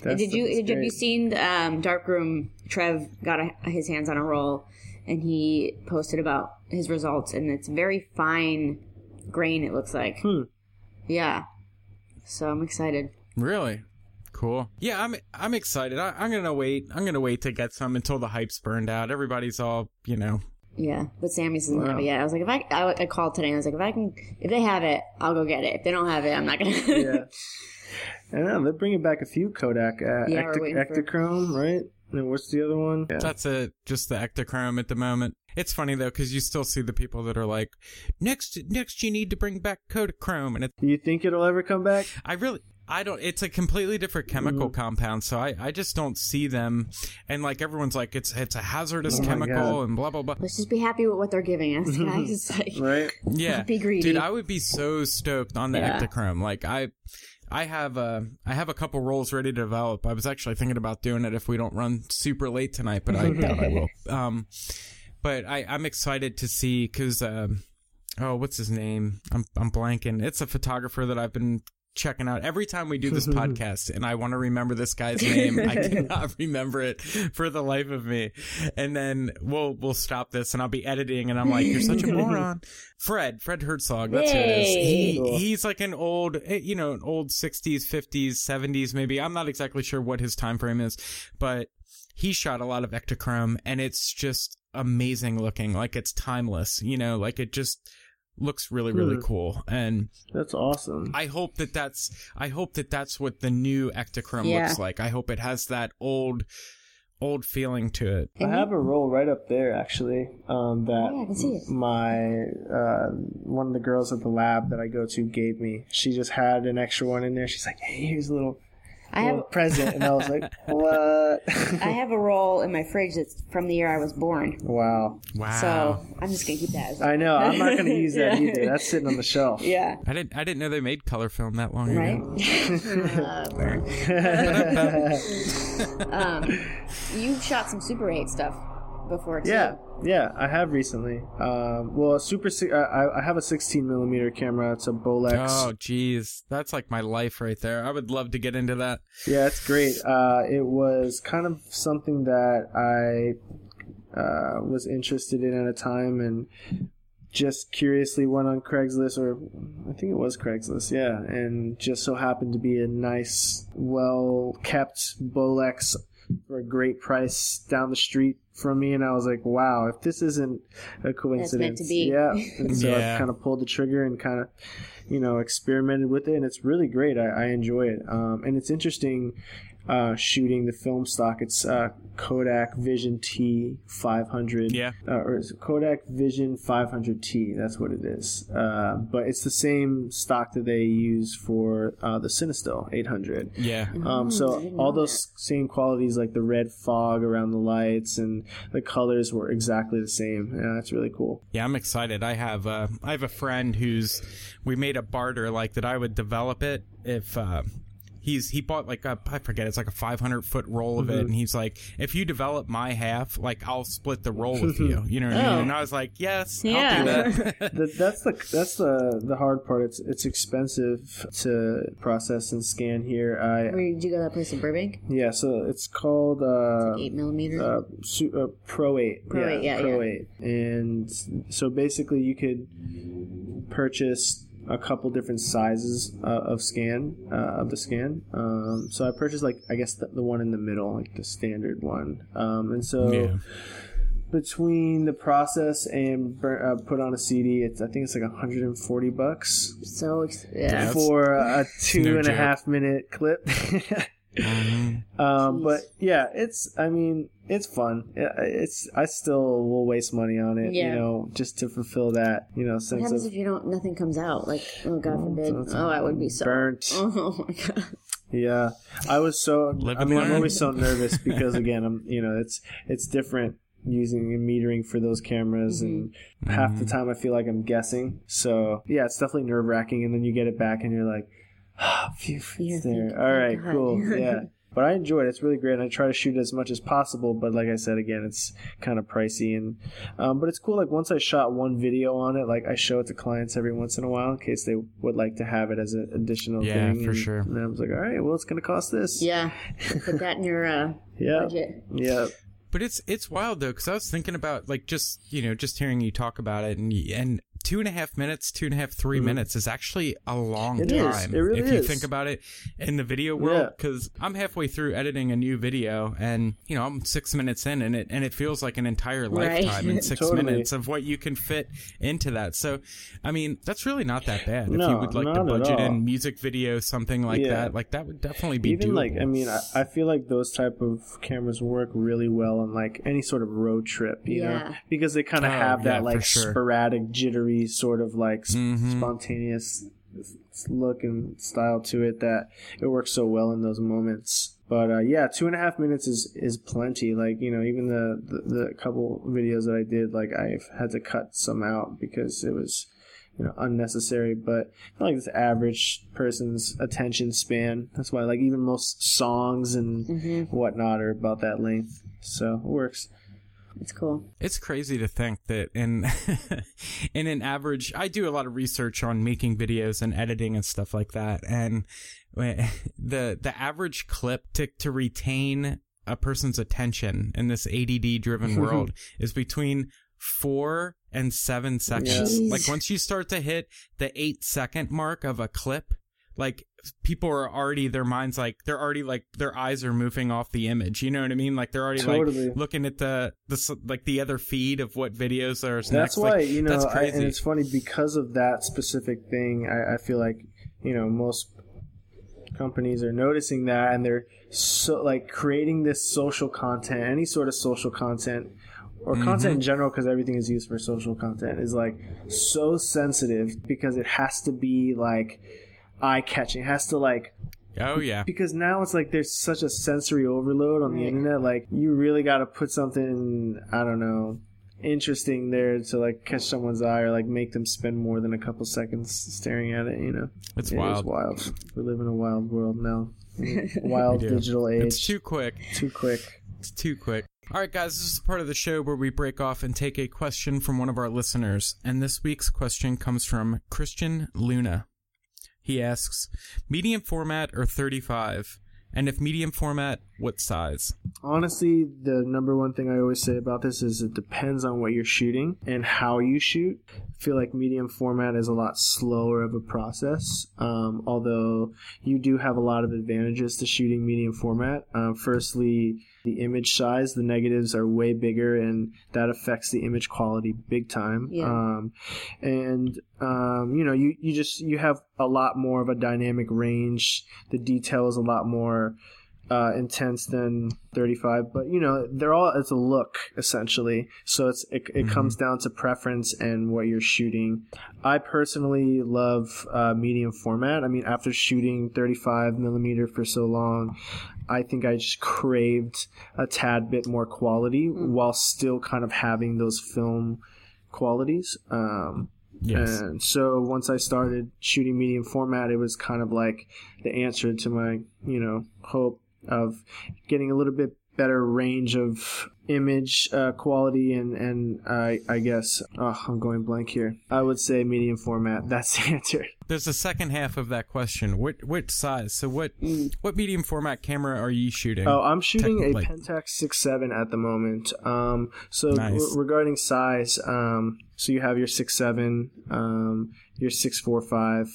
That's- Did you did, have you seen um, Darkroom? Trev got a, his hands on a roll, and he posted about his results, and it's very fine grain. It looks like, Hmm. yeah. So I'm excited. Really? Cool. Yeah, I'm I'm excited. I, I'm gonna wait. I'm gonna wait to get some until the hype's burned out. Everybody's all you know. Yeah, but Sammy's doesn't have Wow. it yet. I was like, if I, I, I called today, and I was like, if I can, if they have it, I'll go get it. If they don't have it, I'm not gonna. Yeah. I don't know. They're bringing back a few Kodak. Uh, Yeah, we're Ecto- waiting for- Ektachrome, right? And what's the other one? Yeah. That's a just the Ektachrome at the moment. It's funny though because you still see the people that are like, next next you need to bring back Kodachrome, and it, Do you think it'll ever come back? I really. I don't. It's a completely different chemical Mm-hmm. compound, so I, I just don't see them. And like everyone's like, it's it's a hazardous Oh chemical God. and blah blah blah. Let's just be happy with what they're giving us, guys. Like, Right? Yeah, Be greedy. dude. I would be so stoked on the Yeah. Ektachrome. Like I, I have uh, I have a couple rolls ready to develop. I was actually thinking about doing it if we don't run super late tonight, but I doubt I will. Um, but I I'm excited to see because um, oh, what's his name? I'm I'm blanking. It's a photographer that I've been checking out every time we do this podcast and I want to remember this guy's name. I cannot remember it for the life of me. And then we'll we'll stop this and I'll be editing and I'm like, You're such a moron. Fred, Fred Herzog, that's who it is. He, he's like an old eh, you know, an old sixties, fifties, seventies maybe. I'm not exactly sure what his time frame is, but he shot a lot of Ektachrome and it's just amazing looking. Like it's timeless, you know, like it just looks really, really Hmm. cool. And That's awesome. I hope that that's I hope that that's what the new Ektachrome Yeah. looks like. I hope it has that old old feeling to it. I have a roll right up there actually. Um, that Oh, yeah, I can see it. my uh, one of the girls at the lab that I go to gave me. She just had an extra one in there. She's like, "Hey, here's a little I have a present, and I was like, what? I have a roll in my fridge that's from the year I was born. wow. Wow. So I'm just gonna keep that. As I know. I'm not going to use that either. That's sitting on the shelf. yeah. I didn't I didn't know they made color film that long Right. ago. Burn. um, you shot some Super 8 stuff before too. Yeah, yeah, I have recently. Um, well, a super. si- I, I have a 16 millimeter camera. It's a Bolex. Oh geez. That's like my life right there. I would love to get into that. Yeah, it's great. Uh, it was kind of something that I uh, was interested in at a time, and just curiously went on Craigslist, or I think it was Craigslist, yeah, and just so happened to be a nice, well kept Bolex for a great price down the street from me, and I was like, wow, if this isn't a coincidence, to be. yeah. And so Yeah. I kind of pulled the trigger and kind of, you know, experimented with it, and it's really great. I, I enjoy it, um, and it's interesting. Uh, shooting the film stock, it's uh, Kodak Vision T 500 Yeah. uh, or is it Kodak Vision 500T. That's what it is. Uh, but it's the same stock that they use for uh, the Cinestill 800. Yeah. Um, so all those same qualities, like the red fog around the lights and the colors, were exactly the same. Yeah, that's really cool. Yeah, I'm excited. I have uh, I have a friend who's we made a barter like that. I would develop it if uh, he's he bought like a I forget it's like a 500 foot roll of it, and he's like, if you develop my half, like I'll split the roll with you. You know what I Oh. mean? And I was like, yes, Yeah. I'll do that. That, that's the that's the the hard part. It's it's expensive to process and scan here. I Where did you go to that place in Burbank? yeah, so it's called uh, Eight millimeter. uh, su- uh, Pro 8. Pro 8, yeah, Pro yeah. 8. And so basically, you could purchase a couple different sizes uh, of scan uh, of the scan. Um, so I purchased like I guess the, the one in the middle, like the standard one. Um, and so Yeah. between the process and bur- uh, put on a CD, it's I think it's like 140 bucks so Yeah, yeah. for a two no and a half minute clip. Um, but yeah, it's. I mean, it's fun. It's. I still will waste money on it. Yeah. You know, just to fulfill that. You know, What happens of if you don't? Nothing comes out. Like, oh God forbid. it's Oh, I would be so burnt. Oh my God. Yeah, I was so. Live I and mean, I'm always so nervous because again, I'm. You know, it's it's different using and metering for those cameras and half the time I feel like I'm guessing. So yeah, it's definitely nerve wracking. And then you get it back and you're like, phew, You're it's there. All right, God." cool. Yeah. But I enjoy it. It's really great. And I try to shoot as much as possible. But like I said, again, it's kind of pricey. And um, but it's cool. Like once I shot one video on it, like I show it to clients every once in a while in case they would like to have it as an additional Yeah, thing. for And- sure. And then I was like, all right, well, it's gonna cost this. Yeah. Put that in your uh, Yeah. budget. Yeah. But it's it's wild though, because I was thinking about like just you know just hearing you talk about it, and and two and a half minutes, two and a half, 3 minutes is actually a long Mm-hmm. It is. time It really if you is. think about it in the video world. Yeah. Because I'm halfway through editing a new video, and you know I'm six minutes in, and it and it feels like an entire Right. lifetime in six Totally. minutes of what you can fit into that. So, I mean, that's really not that bad if you No, would like to not at budget in music video, something like Yeah. that. Like that would definitely be Even doable. like I mean, I, I feel like those type of cameras work really well on like any sort of road trip, you know, Yeah. because they kind of Oh, have that for like sure. sporadic, jittery sort of like s- Mhm. spontaneous look and style to it that it works so well in those moments. But uh, yeah, two and a half minutes is is plenty. Like you know, even the, the the couple videos that I did, like I've had to cut some out because it was you know unnecessary. But I like this average person's attention span. That's why like even most songs and Mm-hmm. whatnot are about that length. So it works. It's cool. It's crazy to think that in in an average, I do a lot of research on making videos and editing and stuff like that, and the the average clip to to retain a person's attention in this ADD driven world is between four and seven seconds. Like once you start to hit the eight second mark of a clip, like people are already their minds like they're already like their eyes are moving off the image. You know what I mean? Like they're already Totally. like looking at the the like the other feed of what videos are next. That's why Like, you know, that's I, crazy. and it's funny because of that specific thing. I, I feel like you know most companies are noticing that, and they're so like creating this social content, any sort of social content. Or mm-hmm. content in general, because everything is used for social content, is like so sensitive because it has to be like eye catching. It has to like Oh yeah. Because now it's like there's such a sensory overload on the internet. Like you really got to put something I don't know interesting there to like catch someone's eye or like make them spend more than a couple seconds staring at it. You know, it's it wild. wild. We live in a wild world now. wild digital age. It's too quick. Too quick. It's too quick. All right, guys, this is part of the show where we break off and take a question from one of our listeners. And this week's question comes from Christian Luna. He asks, medium format or 35? And if medium format, what size? Honestly, the number one thing I always say about this is it depends on what you're shooting and how you shoot. I feel like medium format is a lot slower of a process, um, although you do have a lot of advantages to shooting medium format. Um, firstly, the image size, the negatives are way bigger, and that affects the image quality big time. Yeah. Um, and um, you know, you you just you have a lot more of a dynamic range. The detail is a lot more uh, intense than 35 but you know they're all it's a look essentially so it's it, it mm-hmm. comes down to preference and what you're shooting i personally love uh, medium format i mean after shooting 35 millimeter for so long i think i just craved a tad bit more quality mm. while still kind of having those film qualities um, Yes. And so once I started shooting medium format, it was kind of like the answer to my, you know, hope of getting a little bit better range of image uh, quality and and uh, I guess oh, I'm going blank here. I would say medium format. That's the answer. There's a second half of that question. What what size? So what mm. what medium format camera are you shooting? Oh, I'm shooting a Pentax 67 at the moment. Um, so nice. regarding size, um, so you have your 67, um, your 645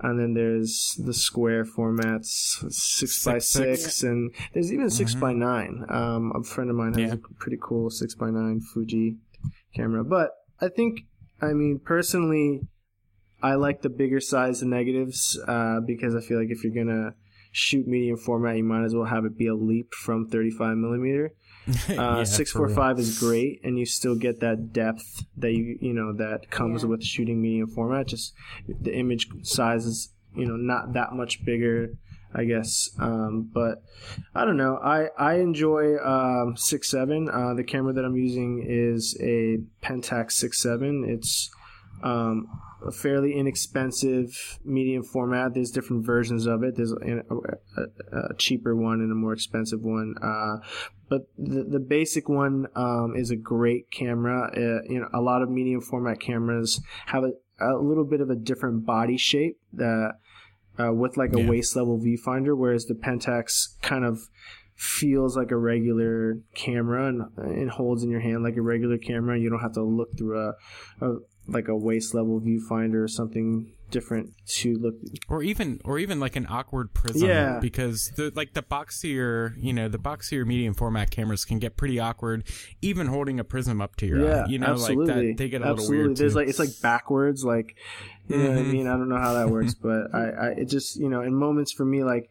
and then there's the square formats, six, six by six, six, and there's even 6 mm-hmm. by nine. Um, a friend of mine has yeah. a pretty cool six by nine Fuji camera, but I think, I mean, personally, I like the bigger size of negatives uh, because I feel like if you're gonna shoot medium format, you might as well have it be a leap from 35 millimeter. Uh, six four five is great, and you still get that depth that you you know that comes yeah. with shooting medium format. Just the image size is you know not that much bigger. I guess. Um, but I don't know. I I enjoy um, six seven. Uh, the camera that I'm using is a Pentax six seven. It's um, a fairly inexpensive medium format. There's different versions of it. There's a, a, a cheaper one and a more expensive one. Uh, but the, the basic one um, is a great camera. Uh, you know, a lot of medium format cameras have a, a little bit of a different body shape that, uh, with like a yeah. waist level viewfinder, whereas the Pentax kind of feels like a regular camera and, and holds in your hand like a regular camera. You don't have to look through a, a like a waist level viewfinder or something different to look or even or even like an awkward prism yeah because the like the boxier you know the boxier medium format cameras can get pretty awkward even holding a prism up to your yeah, eye you know absolutely. like that they get a absolutely. little weird there's too. like it's like backwards like you know mm-hmm. what i mm-hmm. mean i don't know how that works but i i it just you know in moments for me like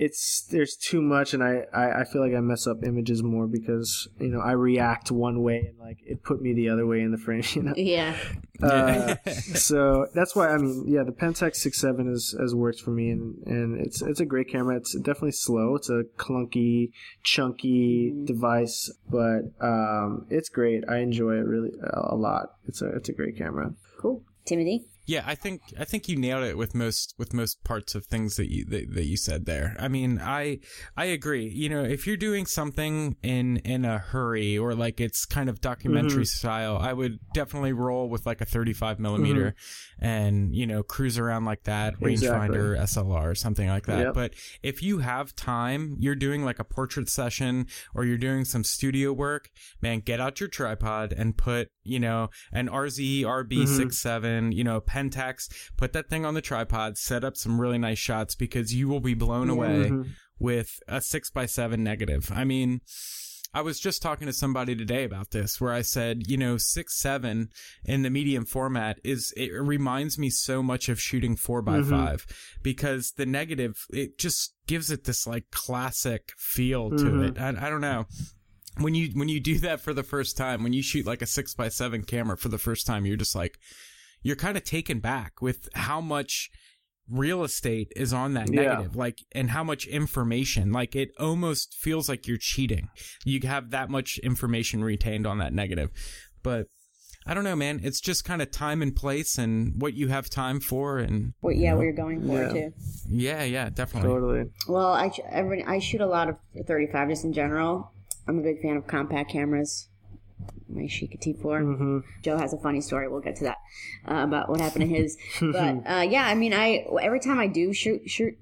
it's there's too much and I, I, I feel like I mess up images more because you know I react one way and like it put me the other way in the frame you know? Yeah. Uh, so that's why I mean yeah the Pentax six seven has has worked for me and and it's it's a great camera. It's definitely slow. It's a clunky chunky mm-hmm. device but um it's great. I enjoy it really a lot. It's a it's a great camera. Cool. Timothy yeah, I think I think you nailed it with most with most parts of things that you that, that you said there. I mean, I I agree. You know, if you're doing something in in a hurry or like it's kind of documentary mm-hmm. style, I would definitely roll with like a 35 millimeter mm-hmm. and you know cruise around like that, rangefinder, exactly. SLR, something like that. Yep. But if you have time, you're doing like a portrait session or you're doing some studio work, man, get out your tripod and put you know an RZ RB67, mm-hmm. you know. Pentax, put that thing on the tripod, set up some really nice shots because you will be blown away mm-hmm. with a six by seven negative. I mean, I was just talking to somebody today about this where I said, you know, six, seven in the medium format is, it reminds me so much of shooting four by mm-hmm. five because the negative, it just gives it this like classic feel to mm-hmm. it. I, I don't know when you when you do that for the first time, when you shoot like a six by seven camera for the first time, you're just like, you're kind of taken back with how much real estate is on that negative yeah. like and how much information like it almost feels like you're cheating you have that much information retained on that negative but I don't know, man. It's just kind of time and place and what you have time for, and what, yeah, what you're going for yeah. too. Yeah, yeah, definitely. Totally. Well, I I shoot a lot of 35 just in general. I'm a big fan of compact cameras my Yashica T4. Mm-hmm. Joe has a funny story. We'll get to that uh, about what happened to his. but uh, yeah, I mean, I every time I do shoot shoot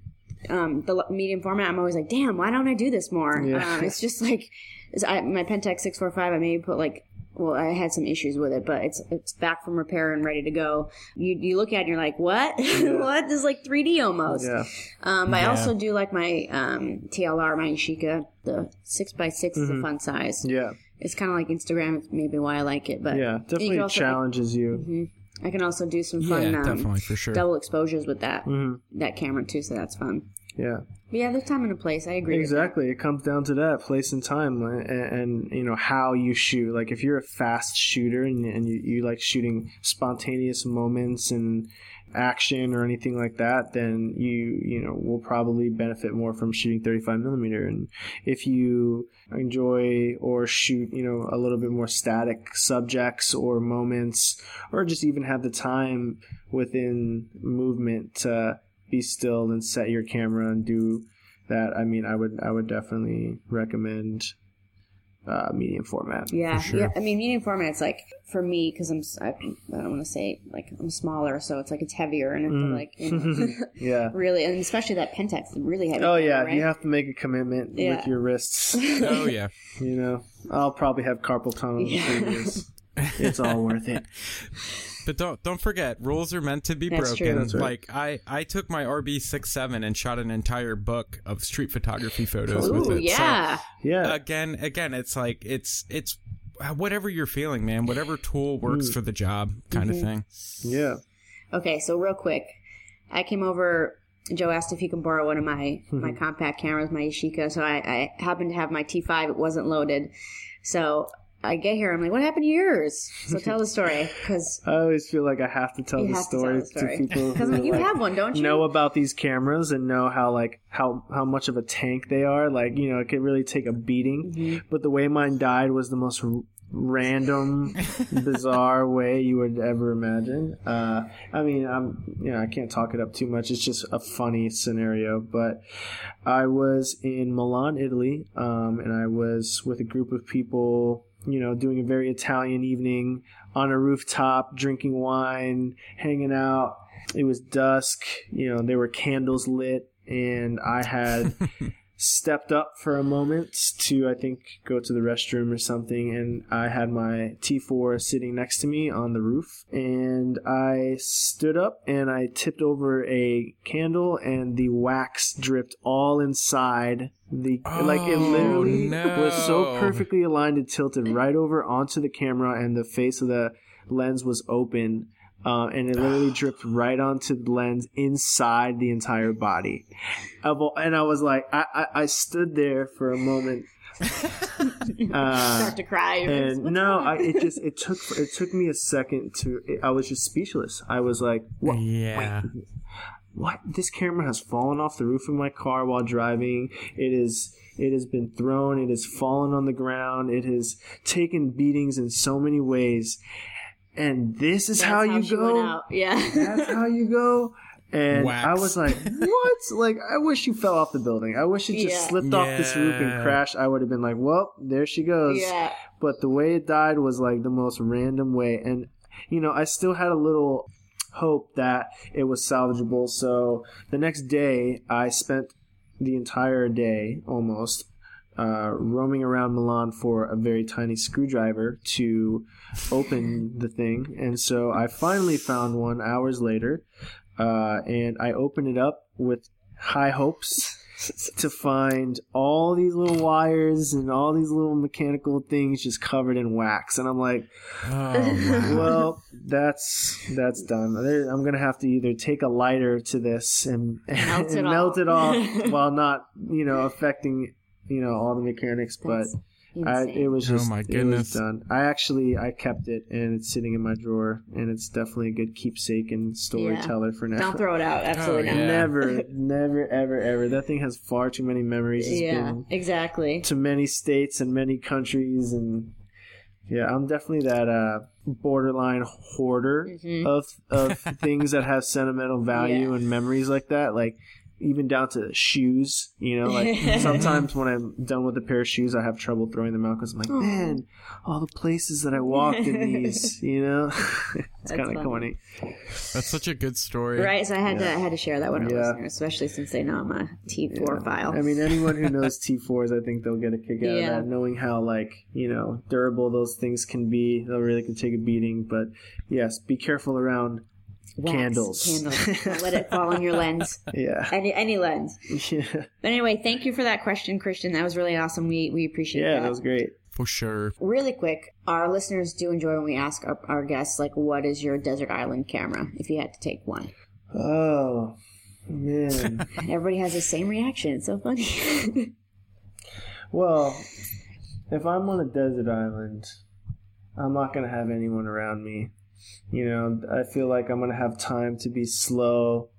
um, the medium format, I'm always like, damn, why don't I do this more? Yeah. Um, it's just like it's, I, my Pentax 645. I maybe put like. Well, I had some issues with it, but it's it's back from repair and ready to go. You you look at it and you're like, what? Yeah. what? This is like 3D almost. Yeah. Um, I also do like my um, TLR, my Yashica, the six x 6 mm-hmm. is a fun size. Yeah it's kind of like Instagram. It's maybe why I like it, but yeah, definitely you also, challenges you. Mm-hmm. I can also do some fun, yeah, um, definitely for sure, double exposures with that mm-hmm. that camera too. So that's fun. Yeah. But yeah, there's time and a place. I agree. Exactly. It comes down to that place and time, and, and, you know how you shoot. Like if you're a fast shooter and, and you, you like shooting spontaneous moments and action or anything like that, then you you know will probably benefit more from shooting 35 millimeter. And if you enjoy or shoot you know a little bit more static subjects or moments, or just even have the time within movement to be still and set your camera and do that, I mean, I would I would definitely recommend uh, medium format. Yeah, sure. yeah. I mean, medium format. It's like for me because I'm I, I don't want to say like I'm smaller, so it's like it's heavier and it's mm. like you know, yeah, really, and especially that Pentax really heavy. Oh yeah, right? you have to make a commitment yeah. with your wrists. oh yeah, you know, I'll probably have carpal tunnel. Yeah. It's all worth it. But don't don't forget, rules are meant to be That's broken. True. That's right. Like I I took my RB 67 and shot an entire book of street photography photos Ooh, with it. Yeah. So, yeah. Again, again, it's like it's it's whatever you're feeling, man. Whatever tool works mm. for the job, kind mm-hmm. of thing. Yeah. Okay, so real quick, I came over. Joe asked if he can borrow one of my mm-hmm. my compact cameras, my Yashica. So I, I happened to have my T5. It wasn't loaded, so I get here, I'm like, what happened to yours? So tell the story, because I always feel like I have to tell, the, story to, tell the story to people because you like, have one, don't you? Know about these cameras and know how like how how much of a tank they are. Like you know, it can really take a beating. Mm-hmm. But the way mine died was the most random, bizarre way you would ever imagine. Uh, I mean, I'm you know I can't talk it up too much. It's just a funny scenario. But I was in Milan, Italy, um, and I was with a group of people you know, doing a very Italian evening on a rooftop, drinking wine, hanging out. It was dusk, you know, there were candles lit, and I had stepped up for a moment to, I think, go to the restroom or something, and I had my T4 sitting next to me on the roof, and I stood up and I tipped over a candle, and the wax dripped all inside the oh, like it oh, literally no. was so perfectly aligned and tilted right over onto the camera, and the face of the lens was open. Uh, and it literally dripped right onto the lens inside the entire body. And I was like, I, I, I stood there for a moment. uh, Start to cry. And no, I, it just it took it took me a second to. It, I was just speechless. I was like, what? Yeah. Wait, what? This camera has fallen off the roof of my car while driving. It is. It has been thrown. It has fallen on the ground. It has taken beatings in so many ways. And this is That's how you how go. Yeah. That's how you go. And Wax. I was like, what? like, I wish you fell off the building. I wish you just yeah. slipped yeah. off this roof and crashed. I would have been like, well, there she goes. Yeah. But the way it died was like the most random way. And, you know, I still had a little hope that it was salvageable. So the next day, I spent the entire day almost uh, roaming around Milan for a very tiny screwdriver to open the thing. And so I finally found one hours later, uh, and I opened it up with high hopes to find all these little wires and all these little mechanical things just covered in wax. And I'm like, oh, well, that's that's done. I'm gonna have to either take a lighter to this and, melt, and it, melt it off while not, you know, affecting, you know, all the mechanics. But I, it was just Oh just my it was goodness. done. I actually I kept it and it's sitting in my drawer and it's definitely a good keepsake and storyteller for now. Don't throw it out. Absolutely Oh, not. yeah. Never, never, ever, ever. That thing has far too many memories. It's Yeah, been exactly. to many states and many countries and yeah, I'm definitely that uh borderline hoarder Mhm. of of things that have sentimental value Yeah. and memories like that. Like even down to shoes, you know, like sometimes when I'm done with a pair of shoes, I have trouble throwing them out because I'm like, Aw. man, all the places that I walked in these, you know, it's kind of corny. That's such a good story. Right, so I had to I had to share that with our Yeah. listeners, especially since they know I'm a T4 file. I mean, anyone who knows T4s, I think they'll get a kick out Yeah. of that, knowing how like you know durable those things can be. They really can take a beating, but yes, be careful around. Wax, candles. Candles. Don't let it fall on your lens. Yeah, Any any lens. yeah, But anyway, thank you for that question, Christian. That was really awesome. We we appreciate yeah. that. That was great. For sure. Really quick, our listeners do enjoy when we ask our, our guests, like, what is your desert island camera if you had to take one? Oh man. Everybody has the same reaction. It's so funny. well, if I'm on a desert island, I'm not gonna have anyone around me. You know, I feel like I'm gonna have time to be slow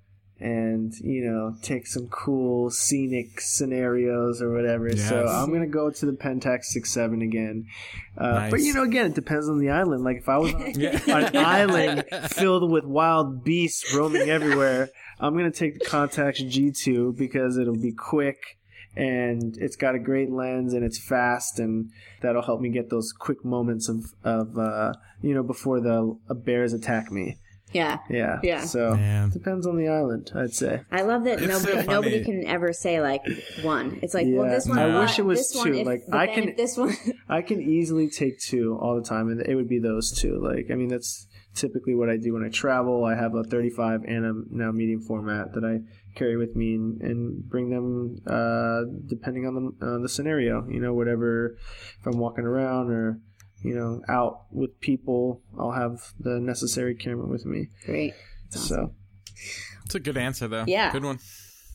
and you know take some cool scenic scenarios or whatever. So I'm gonna go to the Pentax six seven again. Uh, But you know, again, it depends on the island. Like if I was on Yeah. an island filled with wild beasts roaming everywhere, I'm gonna take the Contax G2 because it'll be quick and it's got a great lens and it's fast and that'll help me get those quick moments of of uh, you know before the uh, bears attack me. yeah. Yeah. Yeah. So Man. depends on the island, I'd say. I love that It's so nobody funny. nobody can ever say like one. It's like, well, this one. I wish it was this one two. if- Like, I then can- this one. I can easily take two all the time, and it would be those two. Like, I mean, that's typically what I do when I travel. I have a 35 and a now medium format that I carry with me and, and bring them uh, depending on the uh, the scenario. You know, whatever. If I'm walking around or you know out with people, I'll have the necessary camera with me. Great. So It's a good answer, though. Yeah. Good one.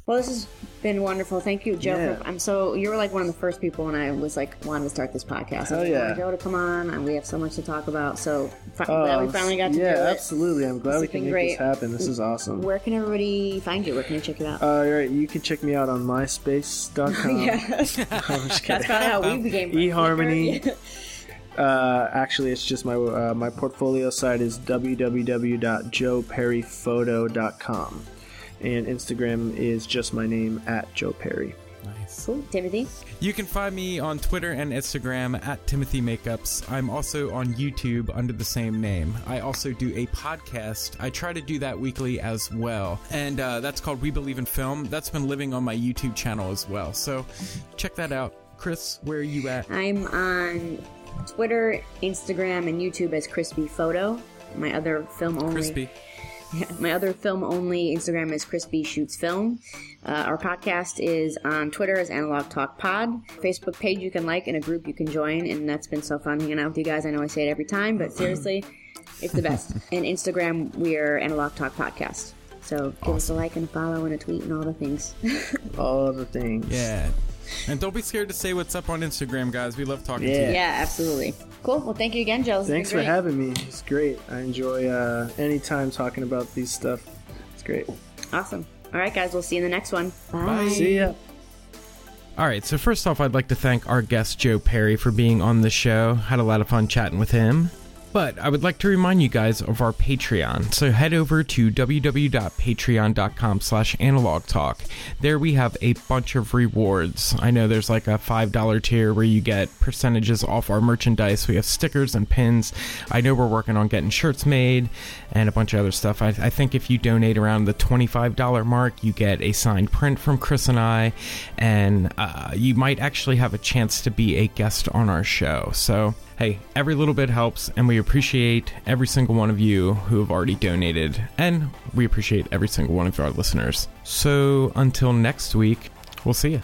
Well, this has been wonderful. Thank you, Joe. Yeah. For, I'm so you were like one of the first people when I was like wanting to start this podcast. Was yeah. Joe to come on, and we have so much to talk about. So fi- glad we uh, finally got to yeah, do it. absolutely. I'm glad This we can make great. this happen. This is awesome. Where can everybody find you? Where can they check you out? Uh, all right, you can check me out on myspace.com. just that's probably how we became eHarmony. Uh, actually, it's just my uh, my portfolio site is www.joeperriphoto.com, and Instagram is just my name at Joe Perri. Nice. Cool, Timothy. You can find me on Twitter and Instagram at Timothy Makeups. I'm also on YouTube under the same name. I also do a podcast. I try to do that weekly as well. And uh, that's called We Believe in Film. That's been living on my YouTube channel as well. So check that out. Chris, where are you at? I'm on Twitter, Instagram, and YouTube as Crispy Photo. My other film only. Crispy. Yeah, my other film only Instagram is Crispy Shoots Film. Uh, our podcast is on Twitter as Analog Talk Pod. Facebook page you can like and a group you can join, and that's been so fun hanging out with you guys. I know I say it every time, but seriously, it's the best. and Instagram, we're Analog Talk Podcast. So give us a like and a follow and a tweet and all the things. All the things. Yeah. And don't be scared to say what's up on Instagram, guys. We love talking to you. yeah, absolutely. Cool. Well, thank you again, Joe. This Thanks for having me. It's great. I enjoy uh, any time talking about these stuff. It's great. Awesome. All right, guys. We'll see you in the next one. Bye. See ya. All right, so first off, I'd like to thank our guest Joe Perri for being on the show. Had a lot of fun chatting with him. But I would like to remind you guys of our Patreon. So head over to www.patreon.com slash analog talk. There we have a bunch of rewards. I know there's like a $5 tier where you get percentages off our merchandise. We have stickers and pins. I know we're working on getting shirts made and a bunch of other stuff. I, I think if you donate around the $25 mark, you get a signed print from Chris and I, and uh, you might actually have a chance to be a guest on our show. So, hey, every little bit helps, and we appreciate every single one of you who have already donated, and we appreciate every single one of our listeners. So, until next week, we'll see you.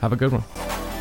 Have a good one.